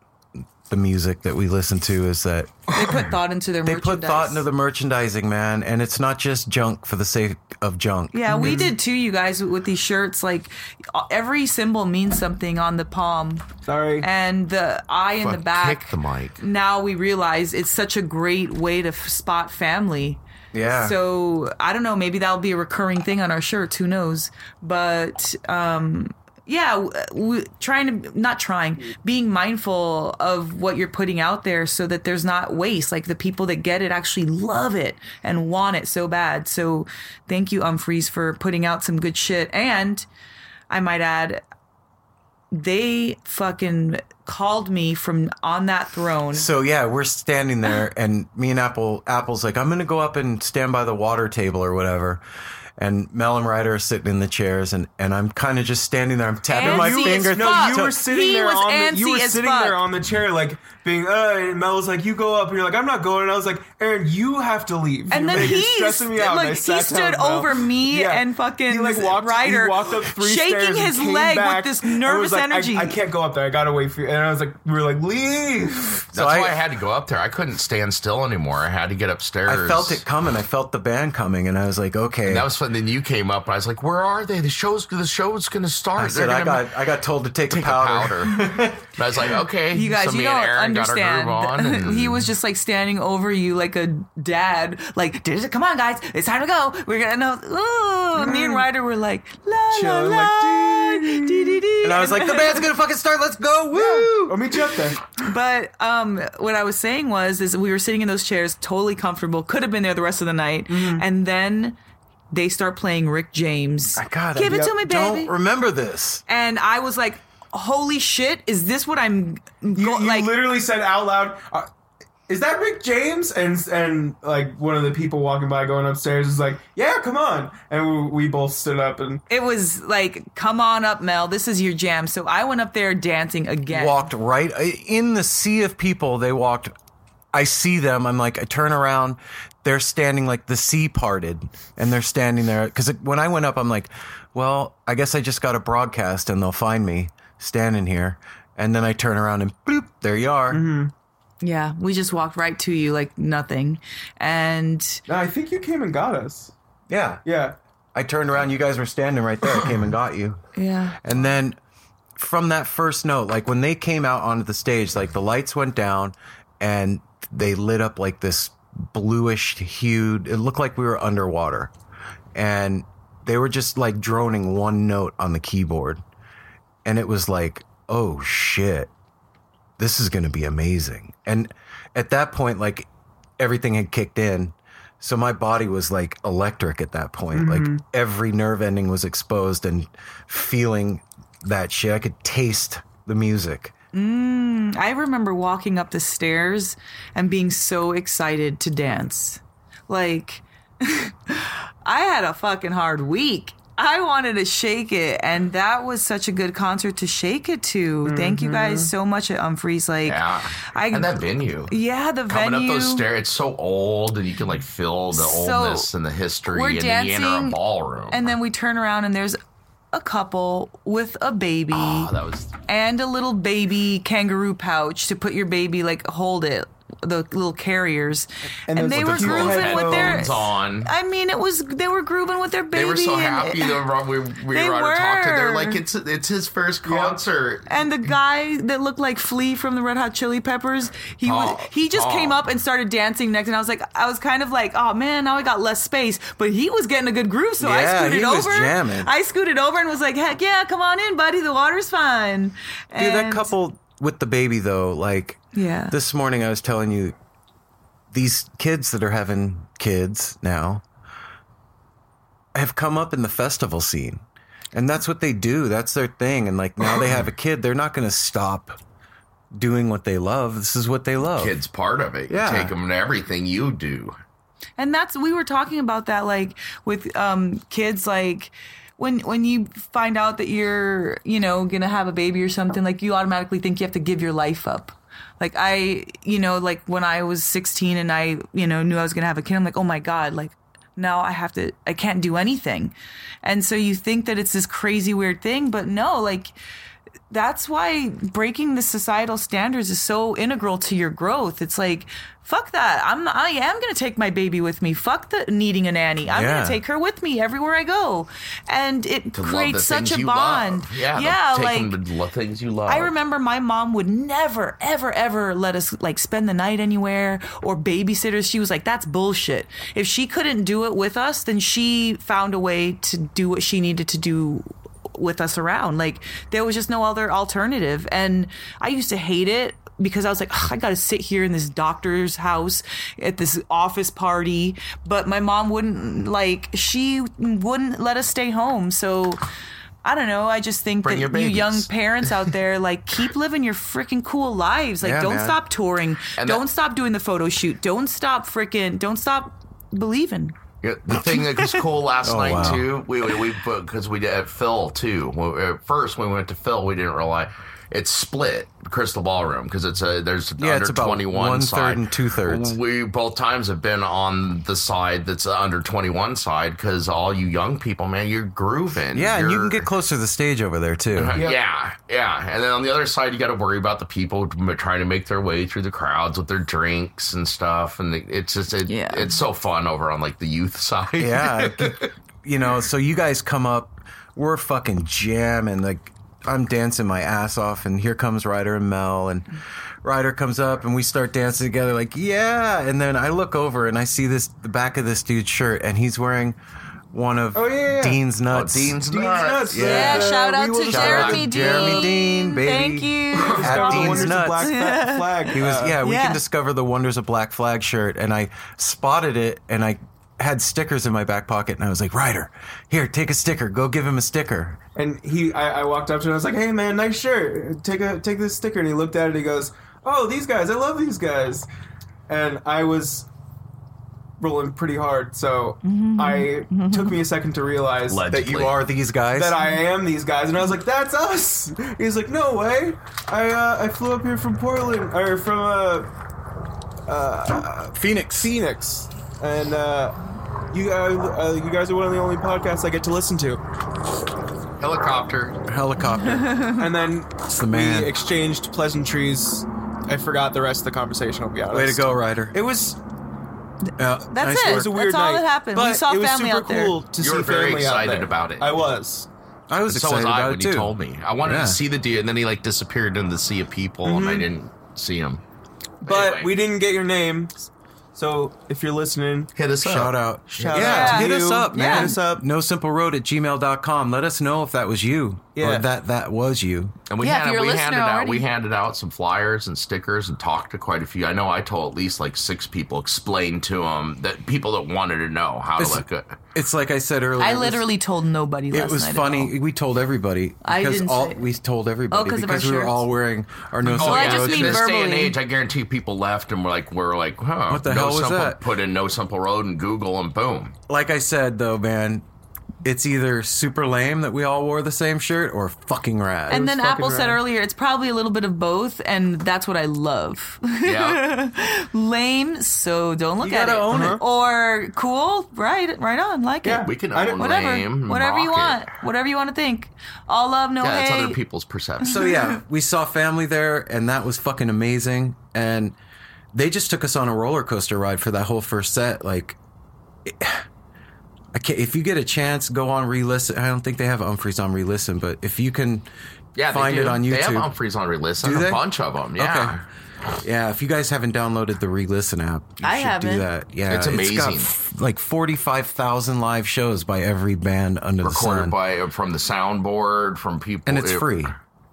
the music that we listen to is that They put thought into their they merchandise. put thought into the merchandising, man, and it's not just junk for the sake of junk. Yeah, we did too, you guys, with these shirts. Like every symbol means something on the palm, Sorry. and the eye in the back. kick the mic. Now we realize it's such a great way to f- spot family. Yeah. So I don't know. Maybe that'll be a recurring thing on our shirts. Who knows? But um, yeah, w- w- trying to not trying, mm. being mindful of what you're putting out there, so that there's not waste. Like the people that get it actually love it and want it so bad. So thank you, Umphreys, for putting out some good shit. And I might add, they fucking called me from on that throne. So yeah, we're standing there, [SIGHS] and me and Apple, Apple's like, I'm gonna go up and stand by the water table or whatever. And Mel and Ryder are sitting in the chairs, and, and I'm kind of just standing there. I'm tapping my Antsy as finger. no, you were sitting He there on the, you were sitting fuck. there on the chair, like being. Uh, and Mel was like, "You go up," and you're like, "I'm not going." And I was like, "Aaron, you have to leave." And You're then making- he stressing me out. Like he stood down, Mel. over me Yeah. and fucking he like walked, Ryder he walked up three shaking stairs and his came leg with this and was nervous like, energy. I, can't go up there. I gotta wait for you. And I was like, we were like, leave. That's I- why I had to go up there. I couldn't stand still anymore. I had to get upstairs. I felt it coming. I felt the band coming, and I was like, okay. And that was fun. Then you came up, and I was like, "Where are they? The show's the show's going to start." I said I gonna got I got told to take, take a powder. a powder. [LAUGHS] I was like, "Okay." you guys, so you me don't and Aaron understand. got our groove on. [LAUGHS] and- he was just like standing over you like a dad. Like, come on, guys, it's time to go. We're gonna know. Ooh. Me and Ryder were like, la la Chilling, la, like, dee, dee, dee. And I was like, the band's gonna fucking start. Let's go! Woo! I'll meet you up there. But um, what I was saying was, is we were sitting in those chairs, totally comfortable. Could have been there the rest of the night, and then they start playing Rick James. God, Give I it to me, baby. Don't remember this. and I was like, "Holy shit! Is this what I'm You, go- you like?" literally said out loud, uh, "Is that Rick James?" And and like one of the people walking by going upstairs is like, "Yeah, come on!" And we, we both stood up and It was like, "Come on up, Mel. This is your jam." So I went up there dancing again. Walked right in the sea of people. They walked. I see them. I'm like, I turn around. They're standing like the sea parted, and they're standing there. Because when I went up, I'm like, well, I guess I just got a broadcast, and they'll find me standing here. And then I turn around and bloop, there you are. Mm-hmm. Yeah, we just walked right to you like nothing, and no, I think you came and got us. Yeah. Yeah, I turned around. You guys were standing right there. I came and got you. [LAUGHS] Yeah. And then from that first note, like when they came out onto the stage, like the lights went down and they lit up like this bluish hued. It looked like we were underwater. And they were just like droning one note on the keyboard. And it was like, oh shit, this is going to be amazing. And at that point, like everything had kicked in. So my body was like electric at that point. Like mm-hmm. every nerve ending was exposed and feeling that shit. I could taste the music. Mm, I remember walking up the stairs and being so excited to dance. Like, [LAUGHS] I had a fucking hard week. I wanted to shake it, and that was such a good concert to shake it to. Thank you guys mm-hmm. so much at Umphreys. Like, Yeah. I and that venue. yeah, the Coming venue. up those stairs, it's so old, and you can like feel the So, oldness and the history, we're and then you enter a dancing, ballroom. and then we turn around and there's a couple with a baby oh, was and a little baby kangaroo pouch to put your baby like hold it the little carriers and, And those they were cute grooving with their headphones on. I mean it was they were grooving with their baby They were so happy. They were, [LAUGHS] we, we They were to talk to. They're like, it's it's his first concert. and the guy that looked like Flea from the Red Hot Chili Peppers, he was, Oh, he just oh. came up and started dancing next, and I was like, I was kind of like, oh man, now I got less space, but he was getting a good groove, so I scooted he was over. jamming. I scooted over and was like, heck yeah, come on in, buddy, the water's fine. Dude, that couple with the baby though, like Yeah. this morning I was telling you these kids that are having kids now have come up in the festival scene. And that's what they do. That's their thing. And like now they have a kid, they're not going to stop doing what they love. This is what they love. Kid's part of it. Yeah. You take them to everything you do. and that's we were talking about that like with um kids like when when you find out that you're you know gonna have a baby or something like you automatically think you have to give your life up like i you know like when i was 16 and i you know knew i was gonna have a kid i'm like oh my god like now i have to i can't do anything. And so you think that it's this crazy weird thing but no like that's why breaking the societal standards is so integral to your growth. It's like, fuck that. I'm I am going to take my baby with me. Fuck the needing a nanny. I'm Yeah. going to take her with me everywhere I go. And it To creates such a bond. love. Yeah, yeah like lo- things you love. I remember my mom would never, ever, ever let us like spend the night anywhere or babysitters. She was like, that's bullshit. If she couldn't do it with us, then she found a way to do what she needed to do with us around. Like there was just no other alternative. And I used to hate it because I was like, I got to sit here in this doctor's house at this office party. But my mom wouldn't like, she wouldn't let us stay home. So I don't know. I just think Bring that you young parents out [LAUGHS] there, like, keep living your freaking cool lives. Like, Yeah, don't man. stop touring. And don't that- stop doing the photo shoot. Don't stop freaking. Don't stop believing. Yeah, the thing that was cool last [LAUGHS] Oh, night wow. too, we we we because we did at Phil too. At first, when we went to Phil, we didn't realize it's split Crystal Ballroom because it's a there's Yeah, under it's about twenty one one-third side and two-thirds. We both times have been on the side that's under twenty one side because all you young people, man, you're grooving. Yeah, and you can get closer to the stage over there too. Uh-huh. yeah, yeah. And then on the other side, you got to worry about the people trying to make their way through the crowds with their drinks and stuff. And it's just, it, Yeah. it's so fun over on like the youth [LAUGHS] side. Yeah. you know, so you guys come up, we're fucking jamming. Like, I'm dancing my ass off, and here comes Ryder and Mel, and Ryder comes up, and we start dancing together, like, yeah. And then I look over, and I see this, the back of this dude's shirt, and he's wearing one of Oh, yeah, yeah, yeah. Dean's Oh, nuts. Dean's Dean's nuts. nuts. Yeah. Yeah, shout out to shout out Jeremy to Dean. Jeremy Dean, baby. Thank you. [LAUGHS] At Dean's Nuts. Black Flag. He was, uh, yeah, we Yeah. can discover the wonders of Black Flag shirt. And I spotted it and I had stickers in my back pocket and I was like, Ryder, here, take a sticker. Go give him a sticker. And he, I, I walked up to him. I was like, "Hey, man, nice shirt. Take a take this sticker." And he looked at it. And he goes, "Oh, these guys. I love these guys." And I was rolling pretty hard, so I took me a second to realize Leg- That you are these guys. that I am these guys. And I was like, "That's us." He's like, "No way. I uh, I flew up here from Portland or from uh, Phoenix. Phoenix, and uh, you guys, uh, you guys are one of the only podcasts I get to listen to." Helicopter. Helicopter. [LAUGHS] And then It's the man. we exchanged pleasantries. I forgot the rest of the conversation. I'll be honest. Way to go, Ryder. It was Yeah, That's nice it. It was a weird That's all night. that happened. But We saw it was family super out there. cool to You see were very family out excited there. about it. I was. I was so excited was I about when it you too. told me. I wanted Yeah. to see the dude, and then he like disappeared into the sea of people, and I mm-hmm. didn't see him. But Anyway. we didn't get your name. So if you're listening, Hit us up. Shout out. Shout yeah, out to hit us up, man. Yeah. Hit us up. No simple road at gmail.com. Let us know if that was you. Yeah. Or that that was you. And we Yeah, if handed, you're a we listener handed out already. we handed out some flyers and stickers and talked to quite a few. I know I told at least like six people, explained to them that people that wanted to know how to It's- look at. It's like I said earlier. I it was- literally told nobody last It was night at funny. all. We told everybody I because didn't all say- we told everybody Oh, 'cause of our because we were all wearing our no Oh simple I just mean in shirts. this day and age, I guarantee people left and were like, we're like, huh, What the no hell was simple, that? Put in no simple road and Google and boom. Like I said though, man, it's either super lame that we all wore the same shirt or fucking rad. And then fucking Apple said earlier, it's probably a little bit of both, and that's what I love. Yeah, [LAUGHS] Lame, so don't look You at it. gotta own it. Uh-huh. Or cool, right? Right on, like it. Yeah. it. we can I own whatever, lame, and whatever you want, It. whatever you want to think. All love, no Yeah, it's hate. other people's perception. so yeah, we saw family there, and that was fucking amazing. And they just took us on a roller coaster ride for that whole first set. Like, I can't. If you get a chance, go on re-listen. I don't think they have Umphrey's on re-listen, but if you can, yeah, find it on YouTube, They have YouTube. Umphrey's on re-listen. Do they? A bunch of them. Yeah. Yeah, if you guys haven't downloaded the re-listen app, you I should haven't. do that. Yeah, It's got amazing. f- like forty-five thousand live shows by every band under the Recorded sun, by uh, from the soundboard from people, and it's it- free.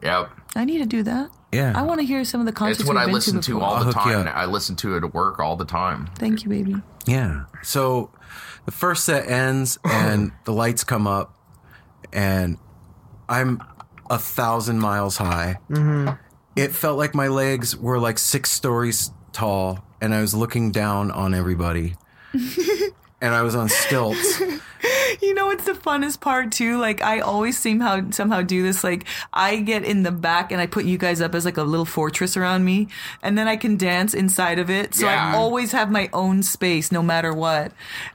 Yep. I need to do that. Yeah, I want to hear some of the concerts It's what I listen to, to all the I'll hook you time. I listen to it at work all the time. Thank you, baby. Yeah. So the first set ends and [LAUGHS] the lights come up, and I'm a thousand miles high. Mm-hmm. It felt like my legs were like six stories tall, and I was looking down on everybody. [LAUGHS] and I was on stilts. [LAUGHS] You know what's the funnest part too? Like I always seem how somehow do this. Like I get in the back and I put you guys up as like a little fortress around me, and then I can dance inside of it. So Yeah. I always have my own space, no matter what.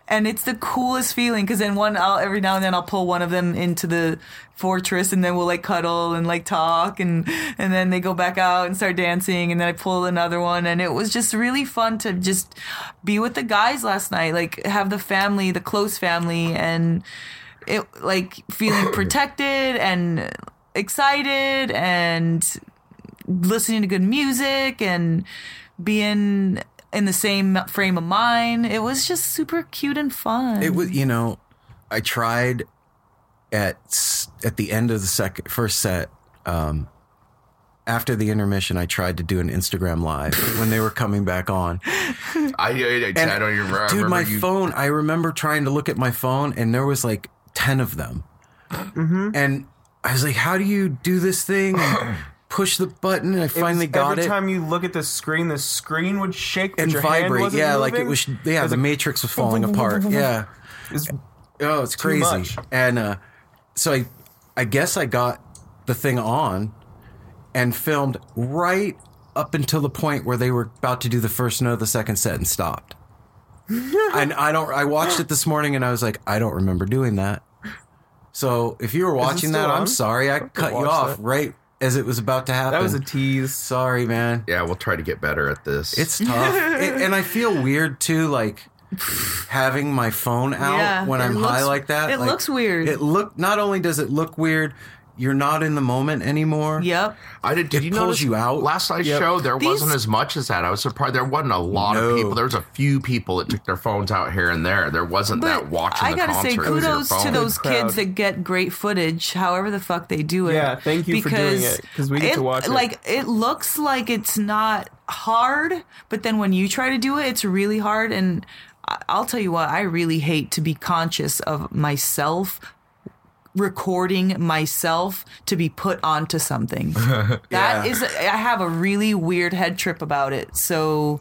And it's the coolest feeling because then one, I'll every now and then I'll pull one of them into the fortress, and then we'll like cuddle and like talk, and and then they go back out and start dancing, and then I pull another one, and it was just really fun to just be with the guys last night, like have the family, the close family, and it like feeling [COUGHS] protected and excited and listening to good music and being in the same frame of mind. It was just super cute and fun. It was, you know, I tried at at the end of the second first set. Um, after the intermission, I tried to do an Instagram live when they were coming back on. I, I, I, And, I don't even remember. Dude, my you, phone. I remember trying to look at my phone, and there was like ten of them, Mm-hmm. and I was like, "How do you do this thing?" And [CLEARS THROAT] push the button, and I finally got every it. Every time you look at the screen, the screen would shake and your vibrate, wasn't yeah, like it was. Yeah, was the like- Matrix was falling apart. Yeah, It's- Oh, it's crazy. much. And uh, so I, I guess I got the thing on and filmed right up until the point where they were about to do the first note of the second set and stopped. [LAUGHS] and I don't. I watched it this morning and I was like, I don't remember doing that. So if you were watching still that, I'm sorry I cut you off that. right as it was about to happen. that was a tease. sorry, man. yeah, we'll try to get better at this. It's tough, It- and I feel weird too, like having my phone out Yeah, when I'm looks- high like that. it Like, looks weird. It look not only does it look weird, you're not in the moment anymore. Yep. I did. Did It you pulls notice you out. Last night's Yep. show, there These- wasn't as much as that. I was surprised. There wasn't a lot No. of people. There was a few people that took their phones out here and there. There wasn't that watching I gotta concert. say, kudos to those Good crowd. kids that get great footage, however the fuck they do it. Yeah, thank you for doing it, 'cause we get to watch it. Like it looks like it's not hard, but then when you try to do it, it's really hard. And I'll tell you what, I really hate to be conscious of myself recording myself to be put onto something. [LAUGHS] That is, I have a really weird head trip about it. So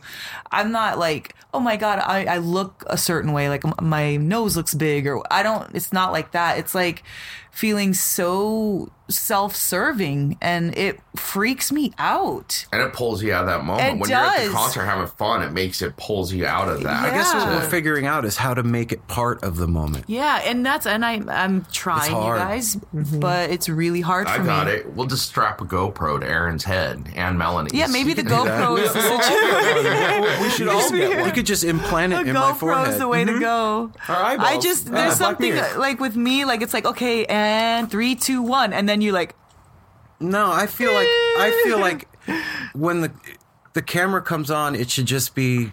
I'm not like, oh my God, I, I look a certain way, like my nose looks big, or I don't, it's not like that. It's like feeling so self-serving and it freaks me out. And it pulls you out of that moment. It when you're at the concert having fun, it makes it pulls you out of that. I guess what we're figuring out is how to make it part of the moment. Yeah, and that's and I I'm trying you hard. guys, mm-hmm. but it's really hard I for got me. it. We'll just strap a GoPro to Aaron's head and Melanie's. Yeah, maybe the You can do that. GoPro is the situation. [LAUGHS] we should all get one. You could just implant A it in my GoPro forehead. is the way to mm-hmm. go. Our eyeballs. I just there's ah, Black something like with me, like it's like okay, and three, two, one, and then you like No, I feel like I feel [LAUGHS] like when the the camera comes on, it should just be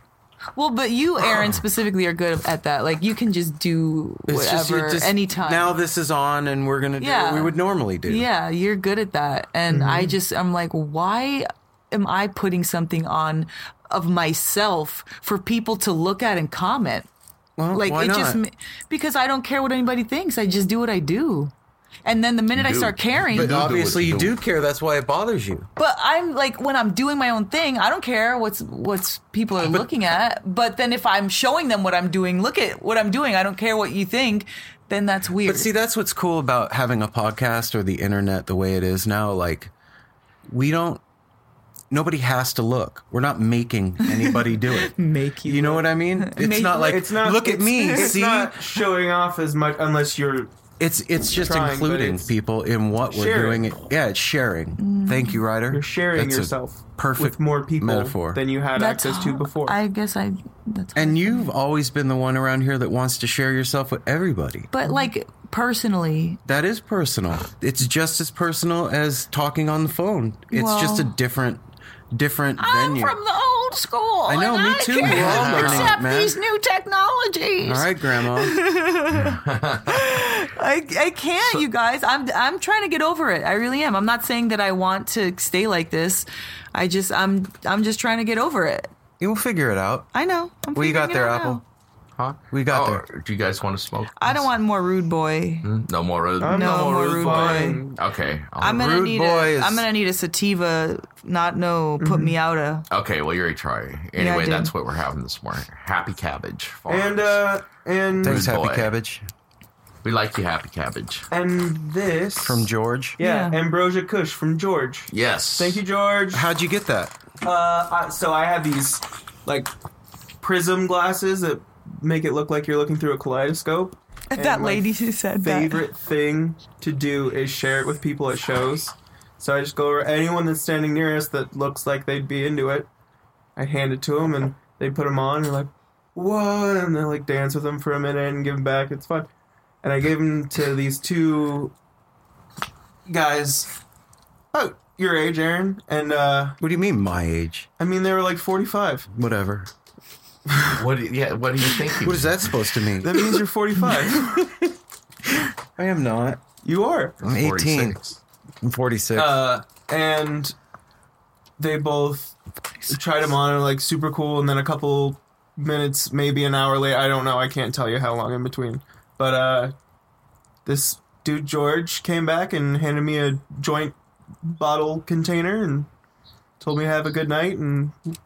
Well, but you, Aaron, specifically are good at that. Like you can just do it's just, whatever you just anytime. Now this is on, and we're gonna do Yeah. what we would normally do. yeah, you're good at that. And I Mm-hmm. just I'm like, why am I putting something on of myself for people to look at and comment? Well, Like why it not? just because I don't care what anybody thinks. I just do what I do. And then the minute I start caring, but obviously you you do. do care. That's why it bothers you. But I'm like when I'm doing my own thing, I don't care what's what's people are looking at. But then if I'm showing them what I'm doing, look at what I'm doing. I don't care what you think. Then that's weird. But see, that's what's cool about having a podcast or the internet the way it is now. Like, we don't. Nobody has to look. We're not making anybody do it. [LAUGHS] make you. You know what I mean? [LAUGHS] It's Make- not like it's not. Look at it's- me. It's see, not showing off as much unless you're. It's it's just trying, including it's people in what we're sharing. doing. Yeah, it's sharing. Thank you, Ryder. You're sharing That's a yourself perfect with more people metaphor. than you had That's access to before. I guess I. That's. and you've always been the one around here that wants to share yourself with everybody. but like personally, That is personal. It's just as personal as talking on the phone. It's just a different, different I'm venue. from the old school. I know, and me I too. can't We're all learning accept man. these new technologies. All right, Grandma. [LAUGHS] I, I can't, you guys. I'm I'm trying to get over it. I really am. I'm not saying that I want to stay like this. I just I'm I'm just trying to get over it. You'll figure it out. I know. I'm What you got there, Apple? now. Huh? We got oh, there. Do you guys want to smoke? I don't want more rude boy. No more road. I'm No not more rude rude boy. Okay. I'll- I'm gonna Rude need boy a, is- I'm gonna need a sativa. Not no. Put me out a. Okay, well, you're a try. Anyway, did. that's what we're having this morning. Happy Cabbage. Farms. And uh, and Thanks, Rude Happy boy. Cabbage. we like you, Happy Cabbage. and this From George. yeah, Yeah. Ambrosia Kush from George. Yes. Thank you, George. How'd you get that? Uh, I, so I have these like prism glasses that make it look like you're looking through a kaleidoscope. And that lady who said that favorite thing to do is share it with people at shows. So I just go over anyone that's standing near us that looks like they'd be into it. I hand it to them and they put them on. And they're like, "What?" And they like dance with them for a minute and give them back. It's fun. And I gave them to these two guys, Oh, your age, Aaron. And uh, What do you mean, my age? I mean, they were like 45. Whatever. [LAUGHS] What? Do, yeah. What do you think? What is that supposed to mean? That means you're 45. [LAUGHS] I am not. you are. I'm 18. 46. I'm 46. Uh, and they both tried them on and like super cool. And then a couple minutes, maybe an hour later, I don't know. I can't tell you how long in between. But uh, this dude George came back and handed me a joint bottle container and told me to have a good night. And it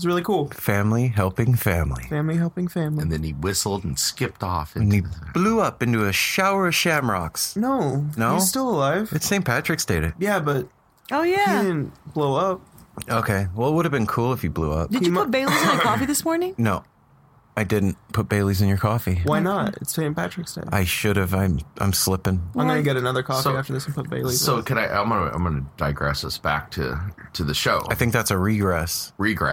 was really cool. family helping family. Family helping family. And then he whistled and skipped off. And he the, blew up into a shower of shamrocks. no, No? he's still alive. It's St. Patrick's Day. today. Yeah, but Oh he yeah. didn't blow up. Okay. Well, it would have been cool if you blew up. Did He you mu- put Bailey's in my [COUGHS] coffee this morning? No, I didn't put Bailey's in your coffee. Why not? It's St. Patrick's Day. I should have. I'm. I'm slipping. I'm gonna get another coffee So- after this and put Bailey's. so in. can I? I'm gonna. I'm gonna digress us back to to the show. I think that's a regress. Regress.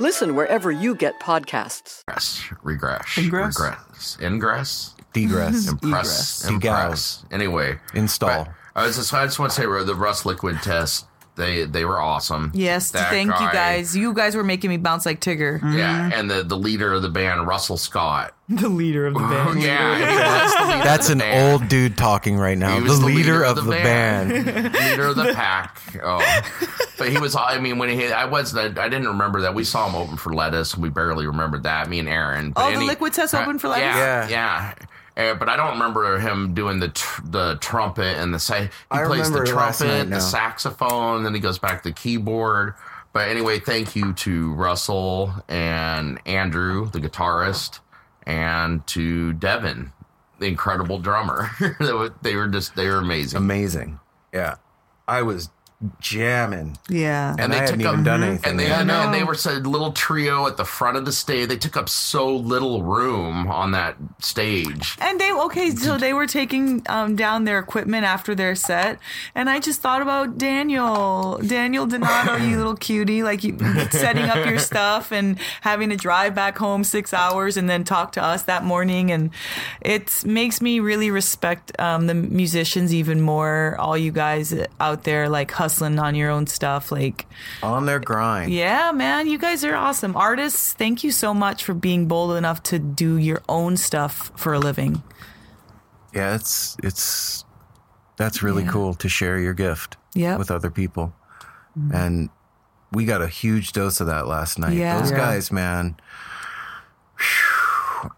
Listen wherever you get podcasts. Regress. Ingress? Regress. Ingress. Degress. Impress. Egress. Impress. Anyway. Install. but I was just, I just want to say uh, the Russ Liquid Test They they were awesome. Yes, That thank you guys. You guys were making me bounce like Tigger. Yeah, and the the leader of the band, Russell Scott. [LAUGHS] The leader of the [LAUGHS] band. yeah, [LAUGHS] the That's of an band. old dude talking right now. He The was leader, of the, band. leader of the pack. Oh, but he was. I mean, when he, I was, I didn't remember that. We saw him open for Lettuce. We barely remembered that. Me and Aaron. But Oh, the any- Liquid Test opened for Lettuce? Yeah, yeah. Uh, but I don't remember him doing the tr- the trumpet and the say. He I plays the remember last night trumpet, the saxophone, then he goes back to the keyboard. But anyway, thank you to Russell and Andrew, the guitarist, and to Devin, the incredible drummer. [LAUGHS] they were just they were amazing. Amazing. Yeah. I was jamming. Yeah. And, I hadn't even done anything. And they yet. had, and they were a little trio at the front of the stage. They took up so little room on that stage. And they okay, so they were taking um, down their equipment after their set, and I just thought about Daniel, Daniel Donato, you [LAUGHS] little cutie, like you setting up your stuff and having to drive back home six hours and then talk to us that morning, and it makes me really respect um, the musicians even more. All you guys out there, like hustling on your own stuff, like on their grind. yeah, man, you guys are awesome artists. Thank you so much for being bold enough to do your own stuff for a living. Yeah, it's it's that's really Yeah. cool to share your gift Yep. with other people. Mm-hmm. And we got a huge dose of that last night. Yeah. Those Yeah. guys, man.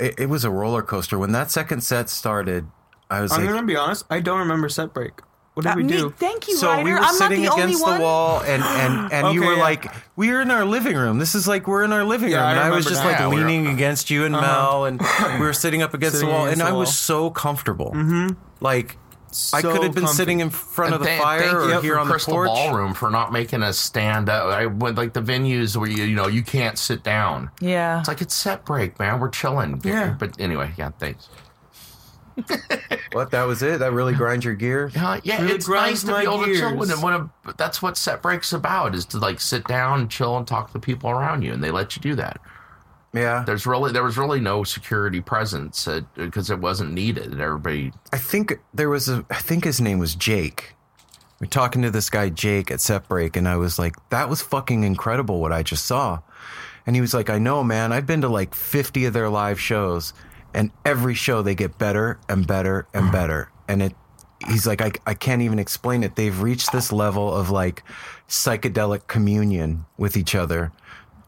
It, it was a roller coaster. When that second set started, I was I'm like, gonna be honest. I don't remember set break. What did That- we me- do? thank you, so Ryder. we were I'm not sitting the only against one. the wall, and and [SIGHS] and you were yeah. like, we were in our living room. This is like we're in our living Yeah, room, I and I was just that. like Yeah, we were- leaning against you and uh-huh. Mel, and [COUGHS] we were sitting up against Sitting the wall, against and the I was so comfortable. Mm-hmm. Like I could have been comfy. sitting in front of the And fire thank or you here for on the Crystal porch. Ballroom for not making us stand up. I went like the venues where you you know you can't sit down. Yeah. It's like it's set break, man. We're chilling. Yeah. But anyway, yeah, thanks. [LAUGHS] What? That was it? That really grinds your gear? Uh, yeah, Really it's grinds nice to my be able to chill gears. with them. When a, that's what set breaks about is to like sit down, and chill, and talk to the people around you, and they let you do that. Yeah. There's really there was really no security presence because it wasn't needed. Everybody I think there was a. I think his name was Jake. We're talking to this guy Jake at Set Break, and I was like, "That was fucking incredible what I just saw." And he was like, "I know, man. I've been to like fifty of their live shows, and every show they get better and better and mm-hmm. better." And it, he's like, "I I can't even explain it. They've reached this level of like psychedelic communion with each other."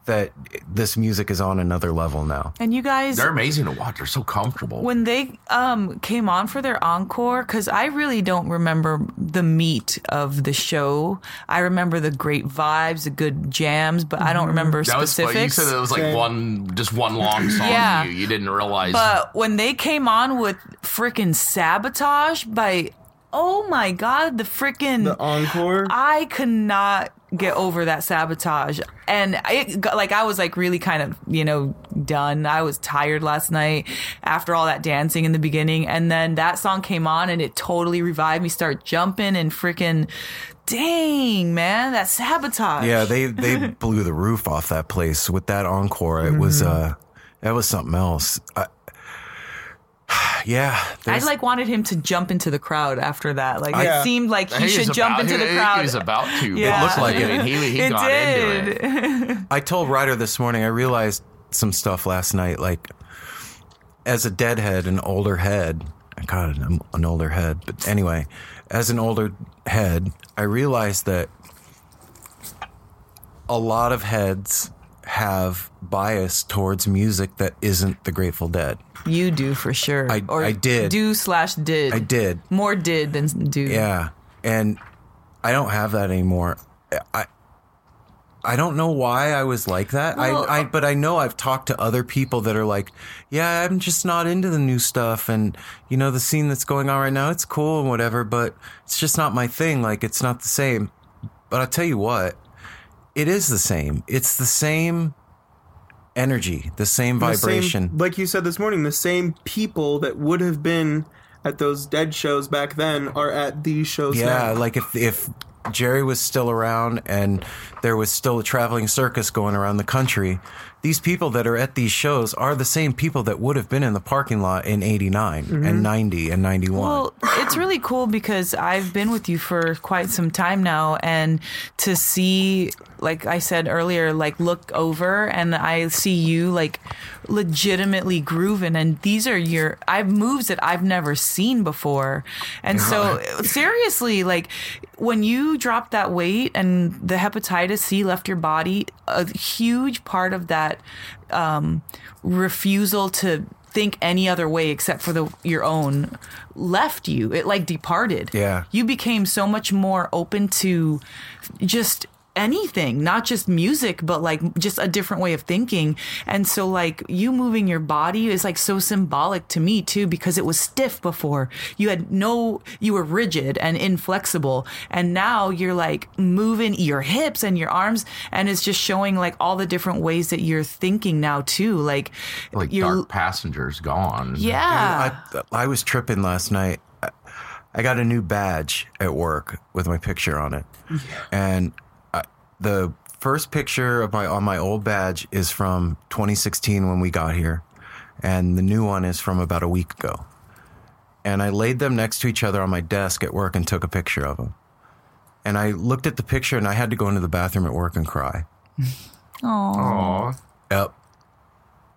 That this music is on another level now. And you guys, they're amazing to watch. They're so comfortable. when they um, came on for their encore, because I really don't remember the meat of the show. I remember the great vibes, the good jams, but I don't remember that was specifics. what you said. It was like Same. one just one long song. Yeah. to you. you didn't realize. But when they came on with freaking sabotage by, oh my god, the freaking The encore. I could not get over that sabotage, and it got, like I was like really kind of you know done. I was tired last night after all that dancing in the beginning, and then that song came on, and it totally revived me. Start jumping and freaking. Dang man, that sabotage. Yeah, they they blew the roof off that place with that encore. It was Mm-hmm. uh that was something else. I, [SIGHS] yeah, I like wanted him to jump into the crowd after that. Like Yeah. it seemed like he, was should jump about- into the crowd. He was about to. Yeah. It looked like it. and He, he it got did. into it. [LAUGHS] I told Ryder this morning. I realized some stuff last night. Like as a deadhead, an older head. God, I'm an older head. But anyway, as an older head, I realized that a lot of heads have bias towards music that isn't the Grateful Dead. You do for sure. I- I did. Do slash did. I did. More did than do. Yeah, and I don't have that anymore. I I don't know why I was like that. Well- I, I but I know I've talked to other people that are like, yeah, I'm just not into the new stuff, and you know the scene that's going on right now, it's cool and whatever, but it's just not my thing. Like it's not the same. But I'll tell you what, it is the same. It's the same energy, the same The same- vibration. like you said this morning, the same people that would have been at those dead shows back then are at these shows Yeah, now. like if if Jerry was still around and there was still a traveling circus going around the country, these people that are at these shows are the same people that would have been in the parking lot in 89 Mm-hmm. and 90 and 91. Well, it's really cool because I've been with you for quite some time now, and to see, like I said earlier, like look over and I see you like legitimately grooving, and these are your I have moves that I've never seen before, and so [LAUGHS] seriously, like when you dropped that weight and the hepatitis C left your body, a huge part of that um, refusal to think any other way except for the your own left you it like departed Yeah. you became so much more open to just anything not just music but like just a different way of thinking. And so like you moving your body is like so symbolic to me too because it was stiff before. You had no you were rigid and inflexible. And now you're like moving your hips and your arms and it's just showing like all the different ways that you're thinking now too. Like Like you're Dark Passengers gone. yeah. I, I was tripping last night. I- I got a new badge at work with my picture on it, and I, the first picture of my on my old badge is from 2016 when we got here, and the new one is from about a week ago. And I laid them next to each other on my desk at work and took a picture of them. And I looked at the picture and I had to go into the bathroom at work and cry. [LAUGHS] Aw. Yep.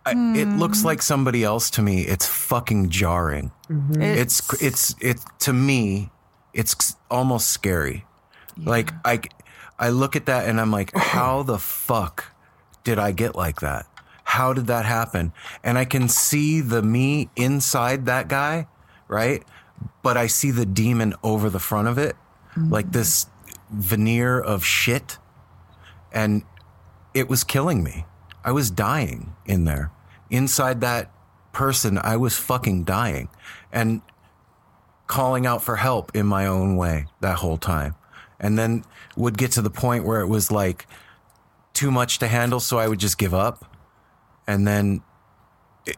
I, it hmm. looks like somebody else to me. It's fucking jarring. Mm-hmm. It's it's it's to me, it's almost scary. Like I I look at that and I'm like, [CLEARS THROAT] how the fuck did I get like that? How did that happen? And I can see the me inside that guy, right? But I see the demon over the front of it, like mm. this veneer of shit. And it was killing me. I was dying in there. Inside that person, I was fucking dying and calling out for help in my own way that whole time. And then would get to the point where it was like too much to handle. So I would just give up. And then it,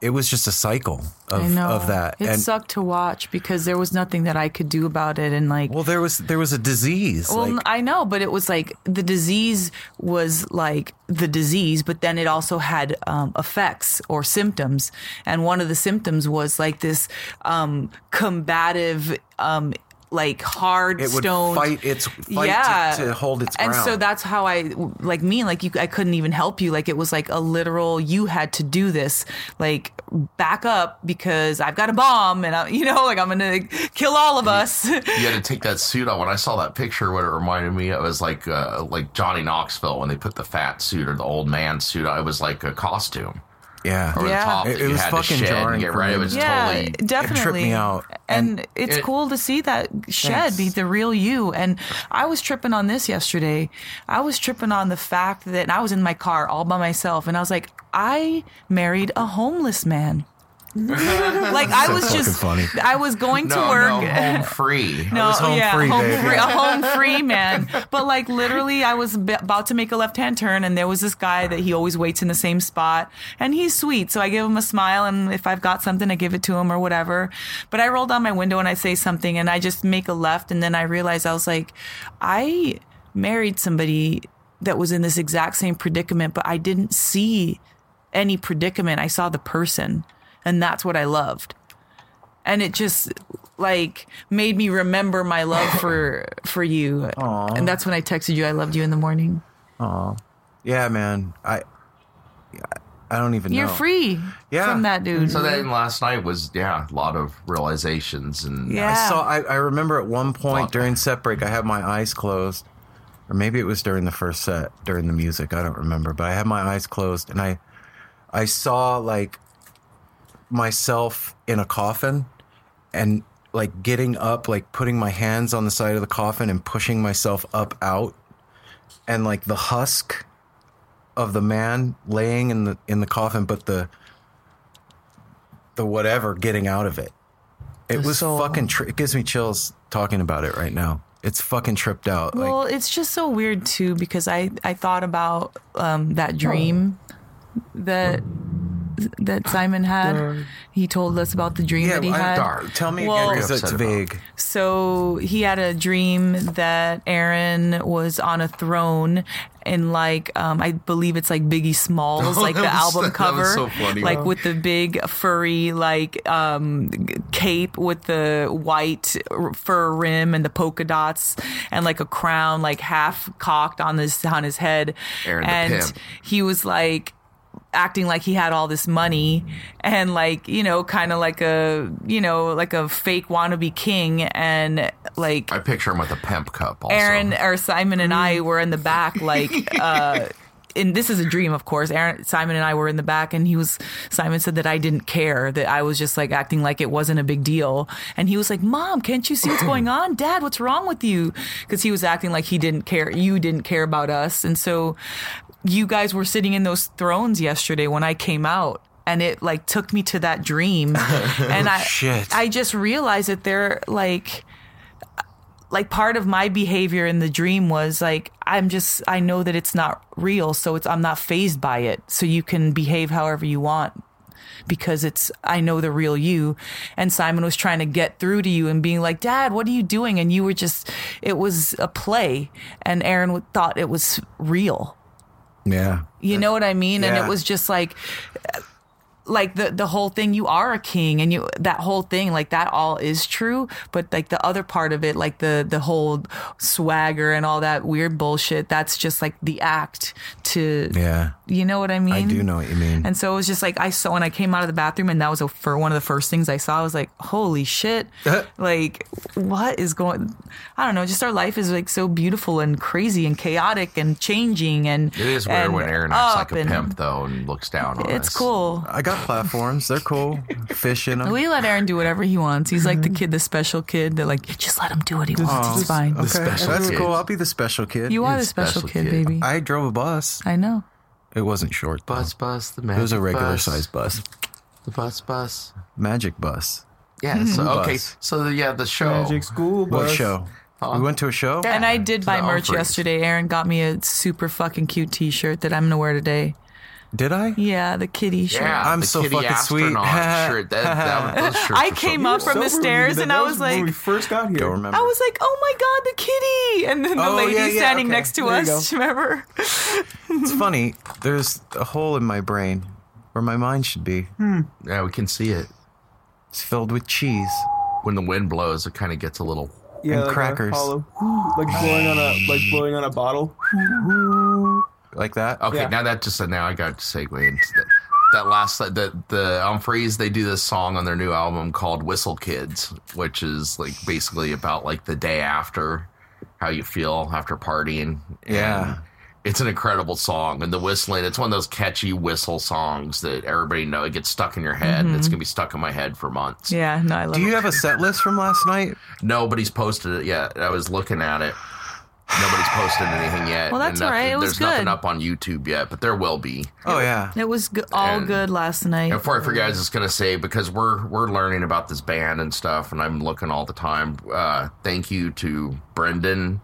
it was just a cycle of, of that. It and sucked to watch because there was nothing that I could do about it, and like, well, there was, there was a disease. well, like, I know, but it was like the disease was like the disease, but then it also had um, effects or symptoms, and one of the symptoms was like this um, combative. Um, like hard it would stone fight its fight yeah to, to hold its ground. and so that's how i like me like you i couldn't even help you like it was like a literal you had to do this like back up because i've got a bomb and I, you know like i'm gonna kill all of us [LAUGHS] You had to take that suit on. When I saw that picture, what it reminded me of was like uh, like Johnny Knoxville when they put the fat suit or the old man suit. on. It was like a costume. Yeah. Over Yeah. the top It- it was fucking jarring get right. It was yeah totally definitely tripped me out. and, And it's it- cool to see that shed Thanks. be the real you and i was tripping on this yesterday i was tripping on the fact that i was in my car all by myself and i was like i married a homeless man [LAUGHS] like i was just funny. i was going to no, work no, home free. [LAUGHS] No, was home yeah, free, home babe. free, a home [LAUGHS] free man. But like literally, I was b- about to make a left hand turn, and there was this guy that he always waits in the same spot, and he's sweet, so I give him a smile, and if I've got something, I give it to him or whatever. But I roll down my window and I say something, and I just make a left, and then I realize I was like, I married somebody that was in this exact same predicament, but I didn't see any predicament. I saw the person, and that's what I loved and it just like made me remember my love for [LAUGHS] for you and that's when i texted you i loved you in the morning Oh. Yeah, man. I I don't even know. you're know. free Yeah. from that dude So then last night was yeah a lot of realizations and Yeah. I saw. I, I remember at one point during set break, I had my eyes closed, or maybe it was during the first set during the music. I don't remember, but I had my eyes closed, and I I saw like myself in a coffin, and like getting up, like putting my hands on the side of the coffin and pushing myself up out, and like the husk of the man laying in the in the coffin, but the the whatever getting out of it. It was soul. fucking. Tri- it gives me chills talking about it right now. It's fucking tripped out. well like it's just so weird too because i i thought about um that dream that that Simon had. he told us about the dream that he I- had. Dar, tell me Well- again because it's vague. So he had a dream that Aaron was on a throne in like um, I believe it's like Biggie Smalls, Oh, [LAUGHS] like the was- album cover, so funny. like Wow. with the big furry like um, cape with the white fur rim and the polka dots and like a crown like half cocked on this on his head, Aaron the and pimp. he was like acting like he had all this money and like you know kind of like a you know like a fake wannabe king and like I picture him with a pimp cup. Also. Aaron or Simon and I were in the back [LAUGHS] like uh and this is a dream of course Aaron Simon and I were in the back and he was Simon said that I didn't care that I was just like acting like it wasn't a big deal and he was like mom can't you see what's [CLEARS THROAT] going on dad what's wrong with you because he was acting like he didn't care you didn't care about us and so you guys were sitting in those thrones yesterday when I came out and it like took me to that dream. [LAUGHS] Oh, and I Shit. I just realized that they're like like part of my behavior in the dream was like I'm just I know that it's not real so it's I'm not phased by it. So you can behave however you want because it's I know the real you. And Simon was trying to get through to you and being like dad what are you doing? And you were just it was a play. And Aaron thought it was real Yeah. you know what I mean? And it was just like like the the whole thing you are a king and you that whole thing like that all is true but like the other part of it like the the whole swagger and all that weird bullshit that's just like the act to Yeah. you know what I mean? I do know what you mean. And so it was just like I saw when I came out of the bathroom, and that was a, for one of the first things I saw. I was like, "Holy shit! [LAUGHS] like, what is going? I don't know. Just our life is like so beautiful and crazy and chaotic and changing. And It is weird and when Aaron acts like a and- pimp though and looks down on It's us. cool. I got platforms. They're cool. Fish in them. We let Aaron do whatever he wants. He's like the kid, the special kid that like just let him do what he wants. It's fine. Okay, special that's kid. cool. I'll be the special kid. You are You're the the special, special kid, kid. baby. I drove a bus. I know. It wasn't short. though. Bus, bus, the It was a regular bus. sized bus. The bus, bus. Magic bus. Yeah. [LAUGHS] So Bus. okay. So yeah, the show. Magic school What bus. show? We went to a show. Yeah. And I did buy merch Umphrey's. yesterday. Aaron got me a super fucking cute T-shirt that I'm gonna wear today. Did I? Yeah, the kitty shirt. Yeah, I'm the so kitty fucking sweet. astronaut shirt. [LAUGHS] That, that, those shirts I are so came up from the Sober when you stairs and. I That was when we first got here. Don't remember. I was like, oh my god, the kitty! And then the Oh, lady yeah, yeah, standing okay. next to There us. [LAUGHS] Remember? It's funny. There's a hole in my brain where my mind should be. Hmm. Yeah, we can see it. It's filled with cheese. When the wind blows, it kind of gets a little. yeah, and like a crackers. hollow- like blowing on a like blowing on a bottle. [LAUGHS] Like that. Okay, Yeah. now that just now I got to segue into that. That last the the Umphrey's they do this song on their new album called Whistle Kids, which is like basically about like the day after, how you feel after partying. Yeah. And it's an incredible song, and the whistling. It's one of those catchy whistle songs that everybody know. It gets stuck in your head, and it's mm-hmm. gonna be stuck in my head for months. Yeah, no, I love Do you it. have a set list from last night? [LAUGHS] Nobody's posted it yet. I was looking at it. Nobody's posted anything yet. Well, that's and all right. It was There's nothing up on YouTube yet, but there will be. Oh yeah. It was go- all And- good last night. And before I forget, I was just gonna say because we're we're learning about this band and stuff, and I'm looking all the time. Uh, thank you to Brendan,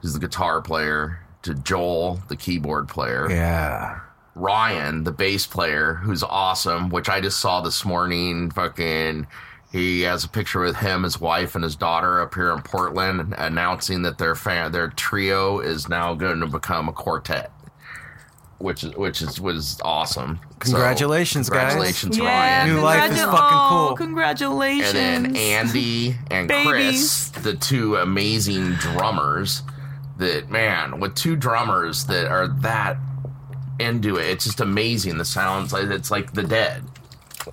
who's the guitar player, to Joel, the keyboard player, Yeah. Ryan, the bass player, who's awesome. Which I just saw this morning. Fucking, he has a picture with him, his wife, and his daughter up here in Portland, announcing that their fan, their trio is now going to become a quartet. Which is which is was awesome. So, Congratulations, guys. congratulations, yeah, Ryan. New life is congratu- fucking oh, cool. Congratulations. And then Andy and Chris, the two amazing drummers. That man, with two drummers that are that into it, it's just amazing. The sounds, like it's like the dead.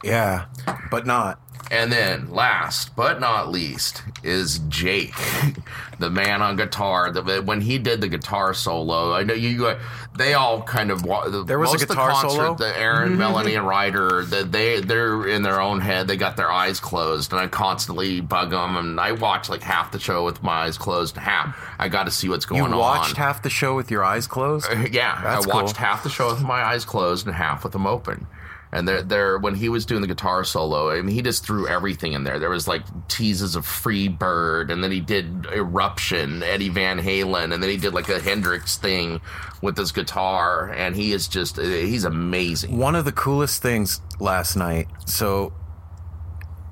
Yeah. But not. And then, last but not least, is Jake, [LAUGHS] the man on guitar. The, when he did the guitar solo, I know you. They all kind of the- There was a most of the guitar concert, solo? The Aaron, [LAUGHS] Melanie, and Ryder, that they they're in their own head. They got their eyes closed, and I constantly bug them. And I watch like half the show with my eyes closed. Half I got to see what's going on. You on. watched half the show with your eyes closed? [LAUGHS] Yeah, That's I watched cool. half the show with my eyes closed and half with them open. And there, there, when he was doing the guitar solo, I mean, he just threw everything in there. There was like teases of Free Bird, and then he did Eruption, Eddie Van Halen, and then he did like a Hendrix thing with his guitar. And he is just, eh, he's amazing. One of the coolest things last night. So,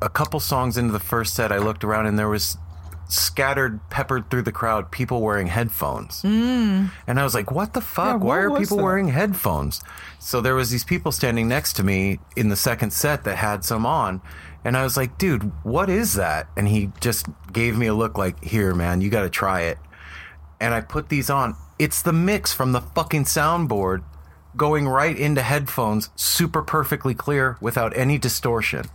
a couple songs into the first set, I looked around and there was scattered, peppered through the crowd, people wearing headphones. Mm. And I was like, what the fuck? Yeah, Why are people that? wearing headphones? So there was these people standing next to me in the second set that had some on. And I was like, dude, what is that? And he just gave me a look like, here, man, you got to try it. And I put these on. It's the mix from the fucking soundboard going right into headphones, super perfectly clear without any distortion.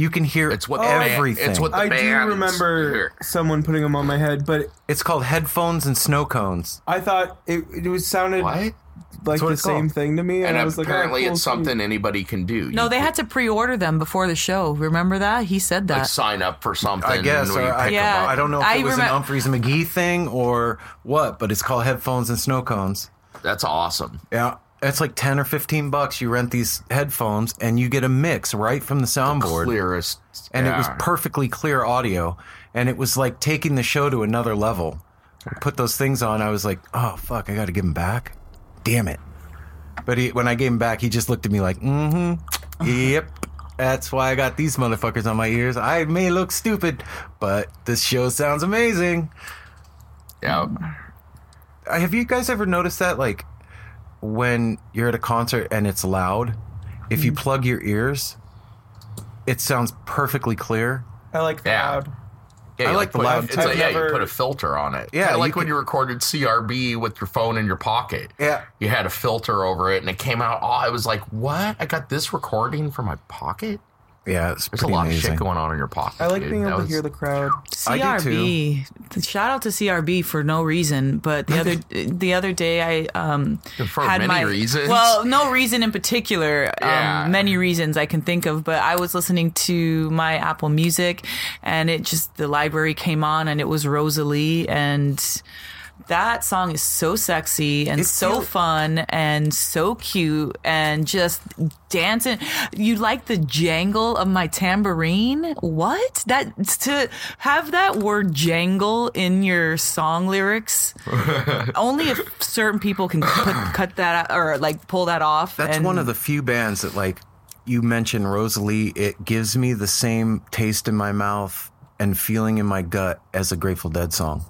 You can hear It's what the band- everything. it's what the I do remember here. someone putting them on my head, but It's called headphones and snow cones. I thought it, it was sounded What? like the same called. thing to me, and, And I was like, oh, apparently, cool, it's sweet. something anybody can do. No, You they can, had to pre-order them before the show. Remember that? He said like that. sign up for something. I guess. Or I, Yeah. I don't know if I it was remem- an Umphrey's McGee thing or what, but it's called headphones and snow cones. That's awesome. Yeah. It's like 10 or 15 bucks. You rent these headphones and you get a mix right from the soundboard. Clearest. and it was perfectly clear audio. And it was like taking the show to another level. I put those things on. I was like, oh, fuck, I got to give him back. Damn it. But he, when I gave him back, he just looked at me like, mm hmm. yep. That's why I got these motherfuckers on my ears. I may look stupid, but this show sounds amazing. Yeah. Uh, Have you guys ever noticed that? Like, when you're at a concert and it's loud, if you mm-hmm. plug your ears, it sounds perfectly clear. I like the Yeah. loud. Yeah, I you like the put- loud It's too. like, I've yeah, never- you put a filter on it. Yeah, Kinda you like when can- you recorded CRB with your phone in your pocket. Yeah. You had a filter over it, and it came out. Oh, I was like, "What? I got this recording from my pocket." Yeah, it's There's a pretty lot of shit going on in your pocket. I like dude. being That able to hear the crowd. I do CRB. Shout out to CRB for no reason, but the [LAUGHS] other the other day I um For had many my reasons. well, no reason in particular. Yeah. Um, many reasons I can think of, but I was listening to my Apple Music, and it just the library came on, and it was Rosalee and. That song is so sexy and It so feel- fun and so cute and just dancing. You like the jangle of my tambourine? What? That to have that word jangle in your song lyrics? [LAUGHS] only if certain people can put, cut that out or like pull that off. That's and- one of the few bands that, like, you mentioned Rosalee, it gives me the same taste in my mouth and feeling in my gut as a Grateful Dead song.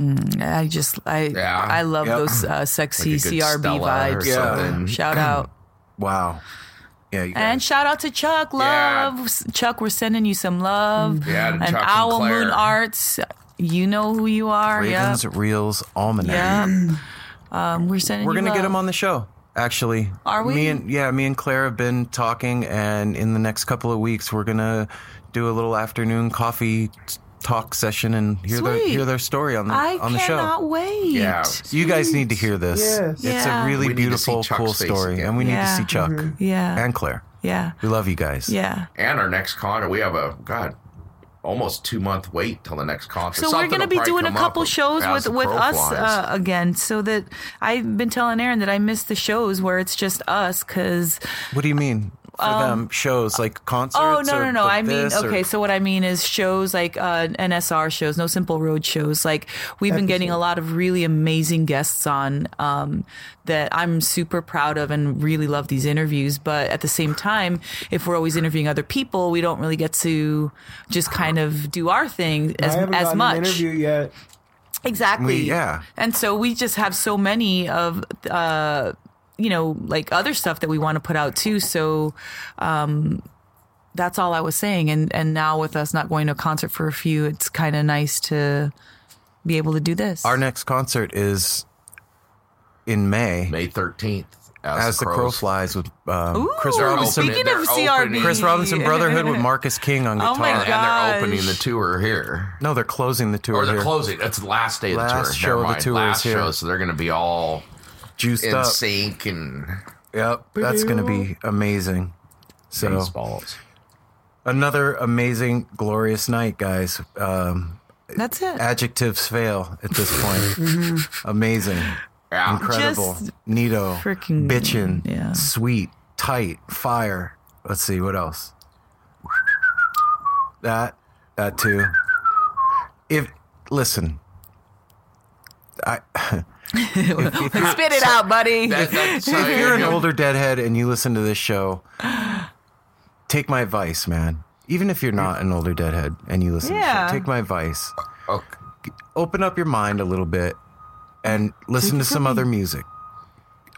I just I Yeah. I love Yep. those uh, sexy Like CRB Stella vibes. Yeah. something. Shout out. [CLEARS THROAT] Wow. Yeah, And shout out to Chuck. Yeah. Love. Chuck, we're sending you some love. Yeah, to and Chuck and Owl Claire. Moon Arts. You know who you are. Ravens, Yeah. Reels, Almanac. Yeah. Um, we're sending We're gonna get him on the show. Actually, Are we? Me and yeah, me and Claire have been talking, and in the next couple of weeks, we're gonna do a little afternoon coffee t- talk session and hear their hear their story on the I on the cannot show. wait. Yeah. You guys need to hear this. Yes. It's Yeah. a really We need to see beautiful, cool face story, again. and we need to see Chuck Yeah. and Claire. Yeah. We love you guys. Yeah. And our next concert, we have a god, almost two month wait till the next concert. So we're going to be doing a couple shows with with us uh, again, so that I've been telling Aaron that I miss the shows where it's just us because What do you mean for them? Shows like concerts? Oh no no no! like I mean, this, or- okay. So what I mean is shows like uh, NSR shows, No Simple Road shows. Like we've been getting a lot of really amazing guests on um, that I'm super proud of and really love these interviews. But at the same time, if we're always interviewing other people, we don't really get to just kind of do our thing as I haven't as much. an interview yet. Exactly. We- yeah. And so we just have so many of, uh, you know, like other stuff that we want to put out too. So, um, that's all I was saying. And, and now with us not going to a concert for a few, it's kind of nice to be able to do this. Our next concert is in May, May thirteenth. as the crow flies with um, Ooh, Chris Robinson. speaking of CRB. Chris Robinson Brotherhood with [LAUGHS] Marcus King on Oh guitar. my And, and they're opening the tour here. No, they're closing the tour Or they're here. closing. That's the last day of the tour. show Never of the tour last is here. show, so they're going to be all Juiced in up. sync and Yep, that's going to be amazing. So baseballs. another amazing, glorious night, guys. Um, That's it. adjectives fail at this [LAUGHS] point. amazing, Yeah. incredible, Just neato, freaking- bitchin', yeah. sweet, tight, fire. Let's see what else. That, that too. If listen, I [LAUGHS] [LAUGHS] Spit it out, buddy. That, that's [LAUGHS] how if you're an older deadhead and you listen to this show, take my advice, man. Even if you're not an older deadhead and you listen to Yeah. the show, take my advice. Okay. Open up your mind a little bit and listen to some other music.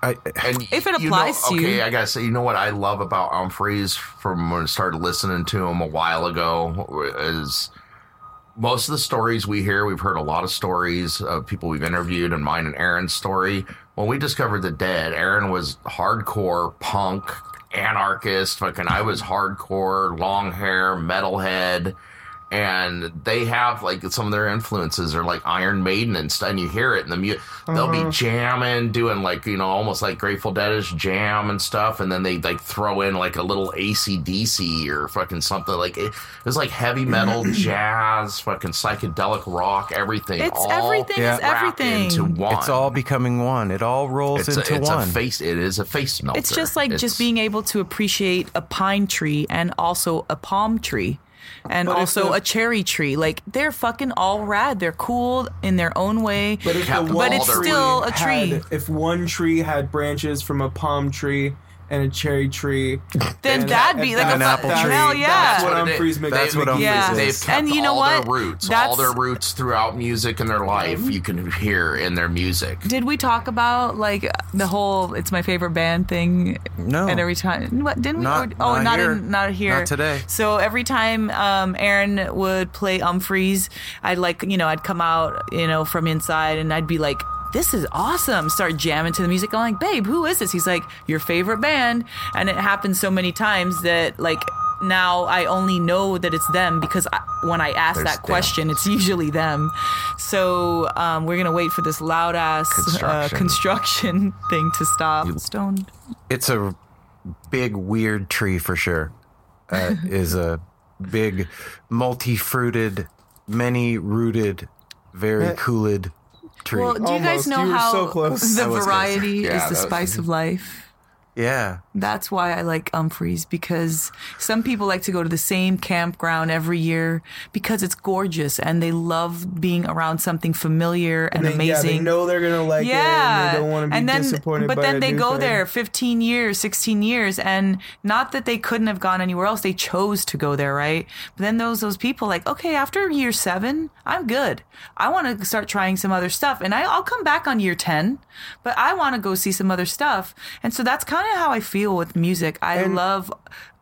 I, And If it you applies know, to you. okay, I gotta say, you know what I love about Umphrey's from when I started listening to him a while ago is most of the stories we hear. We've heard a lot of stories of people we've interviewed, and mine and Aaron's story. When we discovered the dead, Aaron was hardcore punk, anarchist. Fucking, I was hardcore, long hair, metalhead. And they have like some of their influences are like Iron Maiden and stuff. And you hear it in the music. They'll be uh-huh. jamming, doing like, you know, almost like Grateful Deadish jam and stuff. And then they like throw in like a little ACDC or fucking something like it, it was like heavy metal, [CLEARS THROAT] jazz, fucking psychedelic rock, everything. It's all everything is everything. Into one. it's all becoming one. It all rolls It's, a, into it's one. a face. It is a face melter. It's just like It's- just being able to appreciate a pine tree and also a palm tree. And But also the- a cherry tree. Like they're fucking all rad. They're cool in their own way. But if the But it's still a had- tree. if one tree had branches from a palm tree and a cherry tree, [LAUGHS] then that'd be like a an that- apple tree. Hell yeah. That's what what it Umphrey's is. make. That's what Umphrey's Yeah. is. They've kept And you know all what? their roots, all That's- their roots throughout music in their life. You can hear in their music. Did we talk about like the whole "it's my favorite band" thing? No. And every time, what didn't we? Not- oh, not not here. in, not here. Not today. So every time um, Aaron would play Umphrey's, I'd like you know I'd come out you know from inside and I'd be like. This is awesome. Start jamming to the music. I'm like, babe, who is this? He's like, your favorite band. And it happens so many times that, like, now I only know that it's them because I, when I ask There's that them. question, it's usually them. So um, we're gonna wait for this loud ass uh, Construction. construction [LAUGHS] thing to stop. Stoned. it's a big weird tree for sure. Uh, [LAUGHS] is a big multi-fruited, many-rooted, very cooled tree. Well, do you guys Almost. know You were how so close. the I was close. variety Yeah, is the that was- spice of life? Yeah, That's why I like Umphrey's because some people like to go to the same campground every year because it's gorgeous and they love being around something familiar and, they, Yeah, they know they're gonna like it, and they don't want to be and then, disappointed. But then they go thing. there 15 years, 16 years, and not that they couldn't have gone anywhere else. They chose to go there, right? But then those those people like, okay, after year seven, I'm good. I want to start trying some other stuff, and I, I'll come back on year 10, but I want to go see some other stuff. And so that's kind of how I feel with music. I And- love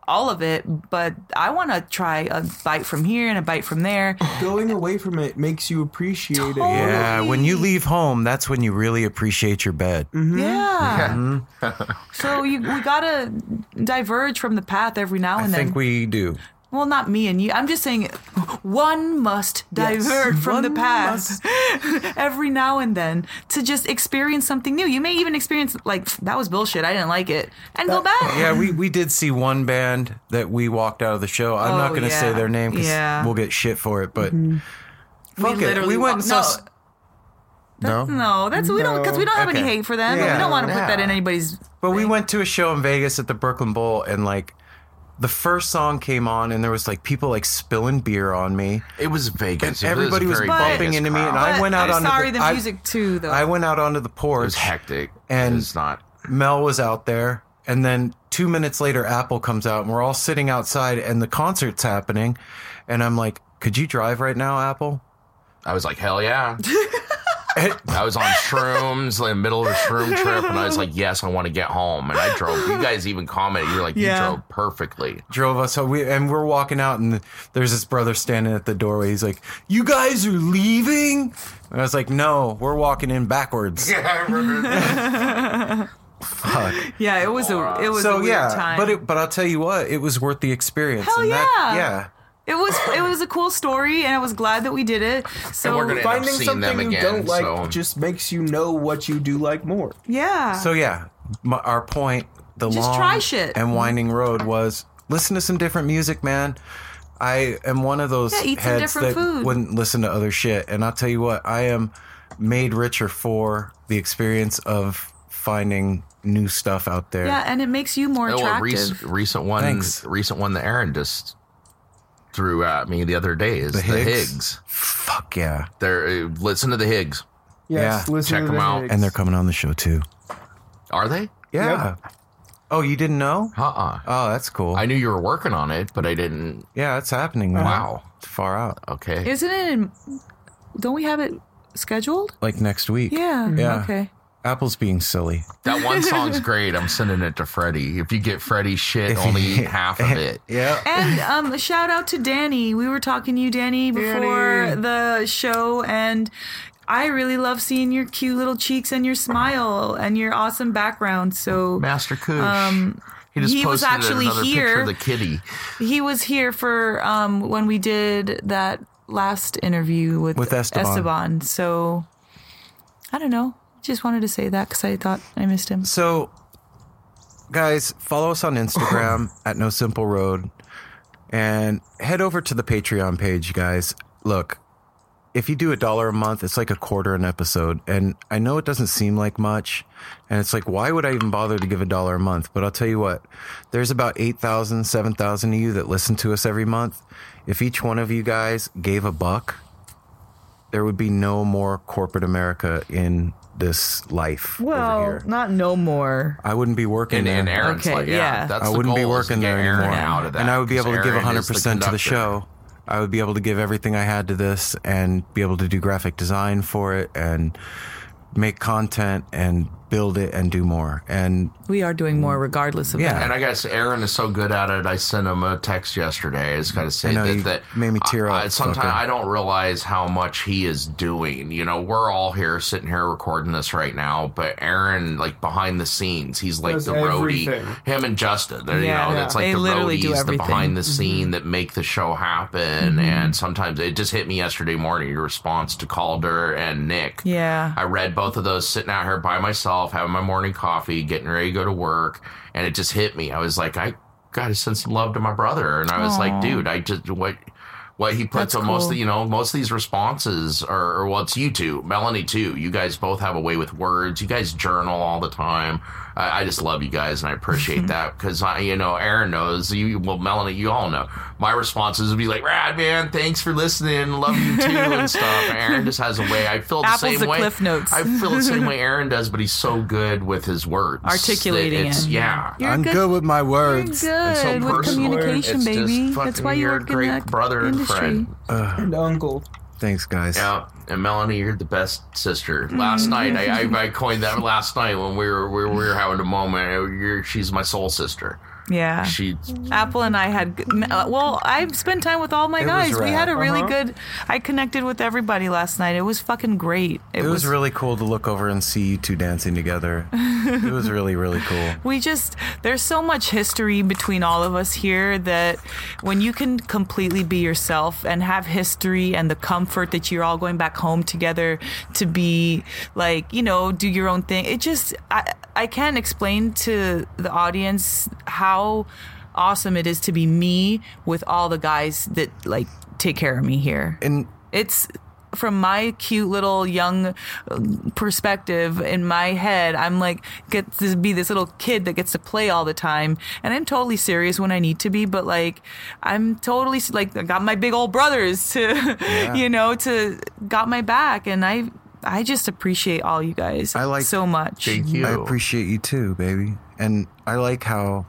all of it, but I want to try a bite from here and a bite from there. Going away from it makes you appreciate it. Yeah. When you leave home, that's when you really appreciate your bed. Mm-hmm. Yeah. Mm-hmm. so you we gotta diverge from the path every now I and then. I think we do. Well, not me and you. I'm just saying, one must diverge from the past [LAUGHS] every now and then to just experience something new. You may even experience like that was bullshit. I didn't like it, and go back. Yeah, we, we did see one band that we walked out of the show. I'm not Oh, going to say their name because Yeah. we'll get shit for it. But fuck it, we went wa- and saw. no. s- No, No, that's we don't because we don't have any hate for them. Yeah. we don't want to put that in anybody's. But we went to a show in Vegas at the Brooklyn Bowl, and like the first song came on, and there was like people like spilling beer on me. It was Vegas. And everybody was very bumping Vegas into me, and crowd. I went out I'm onto sorry, the, the, I- music too, though. I went out onto the porch. It was hectic, And- it's not. Mel was out there, and then two minutes later, Apple comes out, and we're all sitting outside, and the concert's happening, and I'm like, "Could you drive right now, Apple?" I was like, hell yeah. [LAUGHS] I was on shrooms in the middle of a shroom trip, and I was like, yes, I want to get home. And I drove. You guys even commented, "You're like, Yeah. you drove perfectly. drove us. So we and we're walking out, and there's this brother standing at the doorway. He's like, "You guys are leaving?" And I was like, "No, we're walking in backwards." I remember. Fuck. yeah, it was a it was So a weird yeah, time. but it, but I'll tell you what, it was worth the experience. Hell and that- yeah. yeah. It was it was a cool story, and I was glad that we did it. So we're gonna- end up Finding seeing them something you again, don't like so- just makes you know what you do like more. yeah. So yeah, my, our point, the Just long try shit. and winding road was listen to some different music, man. I am one of those Yeah, eat some heads different that food. wouldn't listen to other shit, and I'll tell you what, I am made richer for the experience of finding new stuff out there. Yeah, and it makes you more Oh, a attractive. recent, recent one, Thanks. recent one that Aaron just threw at me the other day is The the, Higgs? Higgs. Fuck yeah. They're uh, listen to the Higgs. Yes, Yeah. listen Check to them the out. Higgs. And they're coming on the show too. Are they? Yeah. Oh, you didn't know? Uh uh Oh, that's cool. I knew you were working on it, but I didn't. yeah, it's happening. Man. Wow. It's far out. Okay. Isn't it? In, don't we have it scheduled? Like next week. Yeah. Yeah. Okay. Apple's being silly. That one [LAUGHS] song's great. I'm sending it to Freddie. If you get Freddie shit, If you- only eat half of it. [LAUGHS] Yeah. And um, a shout out to Danny. We were talking to you, Danny, before Danny. the show, and I really love seeing your cute little cheeks and your smile and your awesome background. So Master Kush. Um, he just he was actually another picture here. of the kitty. he was here for um, when we did that last interview with, With Esteban. Esteban. So I don't know. Just wanted to say that because I thought I missed him. So, guys, follow us on Instagram [LAUGHS] at No Simple Road and head over to the Patreon page, guys. Look, if you do a dollar a month, it's like a quarter an episode. And I know it doesn't seem like much. And it's like, why would I even bother to give a dollar a month? But I'll tell you what, there's about 8,000, 7,000 of you that listen to us every month. If each one of you guys gave a buck, there would be no more corporate America in this life over here. not no more. I wouldn't be working And, there. and Aaron's Okay, like, yeah, yeah. that's I the wouldn't be goal is to working there Aaron anymore. out of that. and I would be able to give Aaron is 100% to the show. I would be able to give everything I had to this and be able to do graphic design for it and make content and build it and do more. And We are doing more regardless of Yeah. that. And I guess Aaron is so good at it. I sent him a text yesterday. It's kind of I saying that, that made me tear I, up, sometimes fucker. I don't realize how much he is doing. You know, we're all here sitting here recording this right now, but Aaron, like behind the scenes, he's like Does the roadie. everything. Him and Justin, Yeah. you know, Yeah. it's like They the literally do roadies, the everything. Mm-hmm. behind the scene that make the show happen. And sometimes it just hit me yesterday morning. Your response to Calder and Nick. yeah. I read both of those sitting out here by myself, having my morning coffee, getting ready to go to work, and it just hit me. I was like, I gotta send some love to my brother, and I was like, dude, I just what what he puts That's on most of you know most of these responses are or well it's you two melanie too. You guys both have a way with words. You guys journal all the time i, I just love you guys and i appreciate that [LAUGHS] because i you know aaron knows you well melanie you all know my responses would be like rad man thanks for listening love you too [LAUGHS] and stuff aaron just has a way i feel the Apples same to way Cliff Notes. i feel the same way [LAUGHS] aaron does but he's so good with his words that Articulating it's- it. yeah You're I'm good- good, with my You're words. good so with communication, It's baby. That's why you you're a great that brother and industry. friend. and uncle. Thanks, guys. Yeah, and Melanie, you're the best sister. Mm-hmm. Last night, I, I, I coined that last night when we were we were, we were having a moment. You're, she's my soul sister. Yeah. She Apple and I had uh, well, I spent time with all my It guys. We had a really Uh-huh. good. I connected with everybody last night. It was fucking great. It, was, really cool to look over and see you two dancing together. it was really, really cool. [LAUGHS] We just there's so much history between all of us here that when you can completely be yourself and have history and the comfort that you're all going back home together to be like you know do your own thing. It just I I can't explain to the audience how awesome it is to be me with all the guys that like take care of me here. And it's from my cute little young perspective in my head i'm like get to be this little kid that gets to play all the time and i'm totally serious when i need to be but like i'm totally like i got my big old brothers to you know to got my back and i i just appreciate all you guys I like- so much thank you. I appreciate you too, baby. And I like how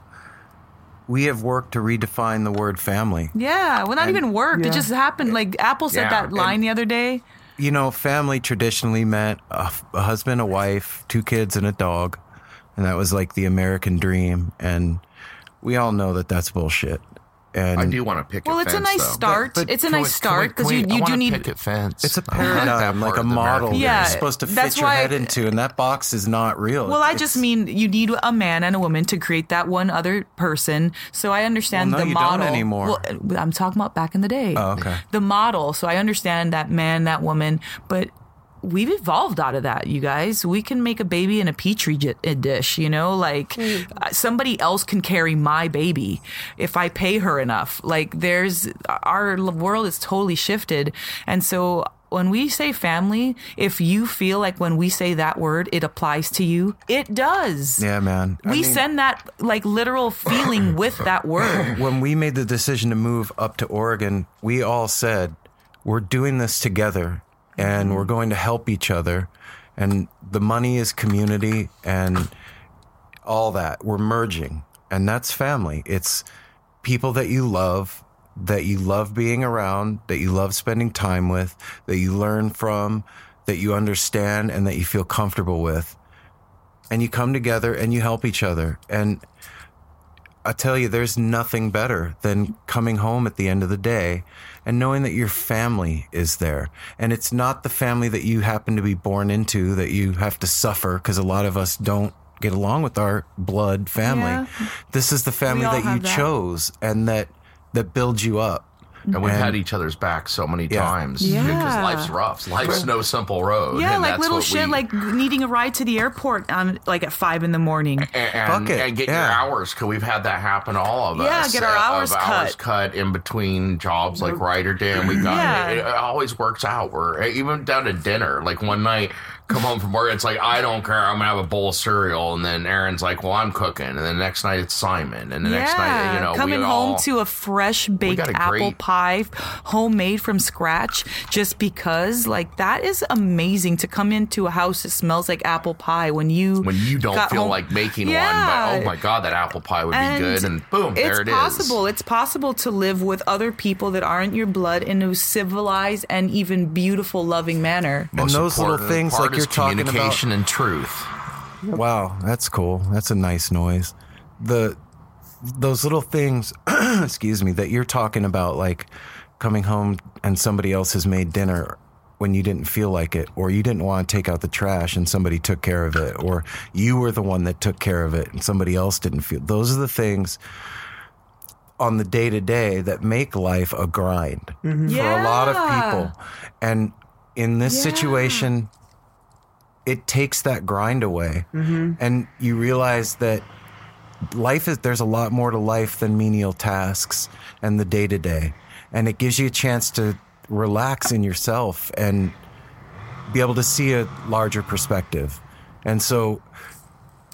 we have worked to redefine the word family. yeah well not And- even worked it just happened like apple said Yeah, that and- line the other day You know, family traditionally meant a, a husband, a wife, two kids, and a dog. And that was like the American dream. And we all know that that's bullshit. And I do want to pick. It. Well it's a nice start but it's a nice we- start because you, you do need picket fence. It's a I like that paradigm, part like a model American Yeah, you're supposed to fit that's your why- head into, and that box is not real. Well, I It's- just mean you need a man and a woman to create that one other person. So I understand Well, no, the you don't model anymore. Well, I'm talking about back in the day. Oh, okay. The model. So I understand that man, that woman, but we've evolved out of that, you guys. We can make a baby in a petri dish, you know, like uh, somebody else can carry my baby if I pay her enough. Like there's our world is totally shifted. And so when we say family, if you feel like when we say that word, it applies to you, it does. Yeah, man. I We mean, send that like literal feeling [COUGHS] with that word. when we made the decision to move up to Oregon, we all said, we're doing this together and we're mm-hmm. going to help each other. And the money is community and all that. We're merging. And that's family. It's people that you love, that you love being around, that you love spending time with, that you learn from, that you understand, and that you feel comfortable with. And you come together and you help each other. And I tell you, there's nothing better than coming home at the end of the day and knowing that your family is there. And it's not the family that you happen to be born into that you have to suffer because a lot of us don't get along with our blood family. Yeah. This is the family that you that. chose and that that builds you up. And we've had each other's back so many Yeah. times. Yeah. Because life's rough. Life's no simple road. Yeah, and like that's little what shit, we- like needing a ride to the airport on like at five in the morning. and, and, and get your hours because we've had that happen to all of us. Yeah, us. get our uh, hours of hours cut. cut in between jobs like Rotterdam. We got Yeah. it, it always works out. We're even down to dinner. Like one night, come home from work, it's like I don't care. I'm gonna have a bowl of cereal, and then Aaron's like, "Well, I'm cooking," and then the next night it's Simon, and the next night, you know, coming we home all, to a fresh baked a apple great- pie, homemade from scratch, just because like that is amazing to come into a house that smells like apple pie when you when you don't feel home- like making Yeah. one, but oh my god, that apple pie would And be good, and boom, it's there it is. It's possible. It's possible to live with other people that aren't your blood in a civilized and even beautiful, loving manner. and those little important things like is you're talking about communication and truth. Wow, that's cool. That's a nice noise. The those little things, [CLEARS THROAT] excuse me, that you're talking about, like coming home and somebody else has made dinner when you didn't feel like it, or you didn't want to take out the trash and somebody took care of it, or you were the one that took care of it and somebody else didn't feel. Those are the things on the day to day that make life a grind Mm-hmm. for a lot of people. And in this Yeah. situation, it takes that grind away. Mm-hmm. And you realize that life is, there's a lot more to life than menial tasks and the day to day. And it gives you a chance to relax in yourself and be able to see a larger perspective. And so,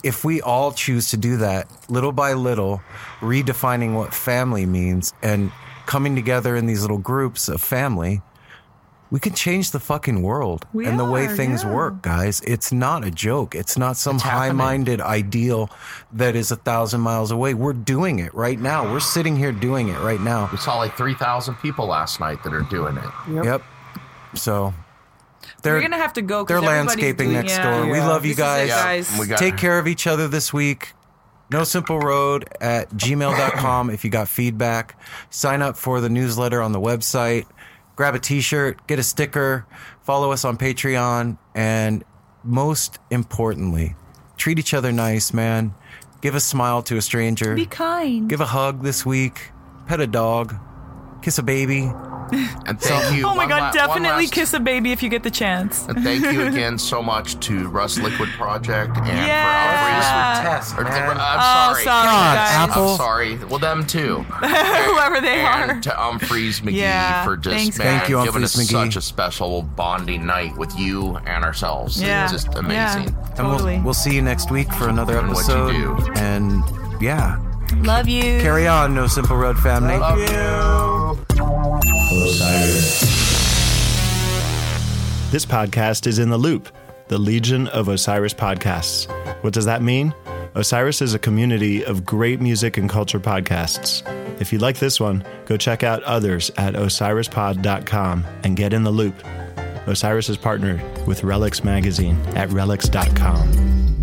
if we all choose to do that little by little, redefining what family means and coming together in these little groups of family, we can change the fucking world We and the way are, things yeah. work, guys. It's not a joke. It's not some high minded ideal that is a thousand miles away. We're doing it right now. We're sitting here doing it right now. We saw like 3,000 people last night that are doing it. Yep. So We're gonna have to go. 'cause They're landscaping doing- next yeah. door. We love you This is it, guys. guys. Take care of each other this week. No Simple Road at gmail.com if you got feedback. Sign up for the newsletter on the website. Grab a t shirt, get a sticker, follow us on Patreon, and most importantly, treat each other nice, man. Give a smile to a stranger. Be kind. Give a hug this week. Pet a dog. Kiss a baby. And thank you. [LAUGHS] Oh my god, la- definitely last- kiss a baby if you get the chance. And thank you [LAUGHS] again so much to Russ Liquid Project and Yeah. for Umphrey's. Or- man. I'm Oh, sorry. sorry, God, guys. Apple. I'm sorry. Well, them too. [LAUGHS] Whoever they are. and to Umphrey's McGee Yeah, for just thanks, man, Thank you, giving us McGee. such a special bonding night with you and ourselves. Yeah. It's just amazing. And we'll, we'll see you next week for another Doing what you episode. do. And yeah, Love you. carry on, No Simple Road family. This podcast is in the loop, the Legion of Osiris podcasts. What does that mean? Osiris is a community of great music and culture podcasts. If you like this one, go check out others at osirispod.com and get in the loop. Osiris is partnered with Relix Magazine at relix.com.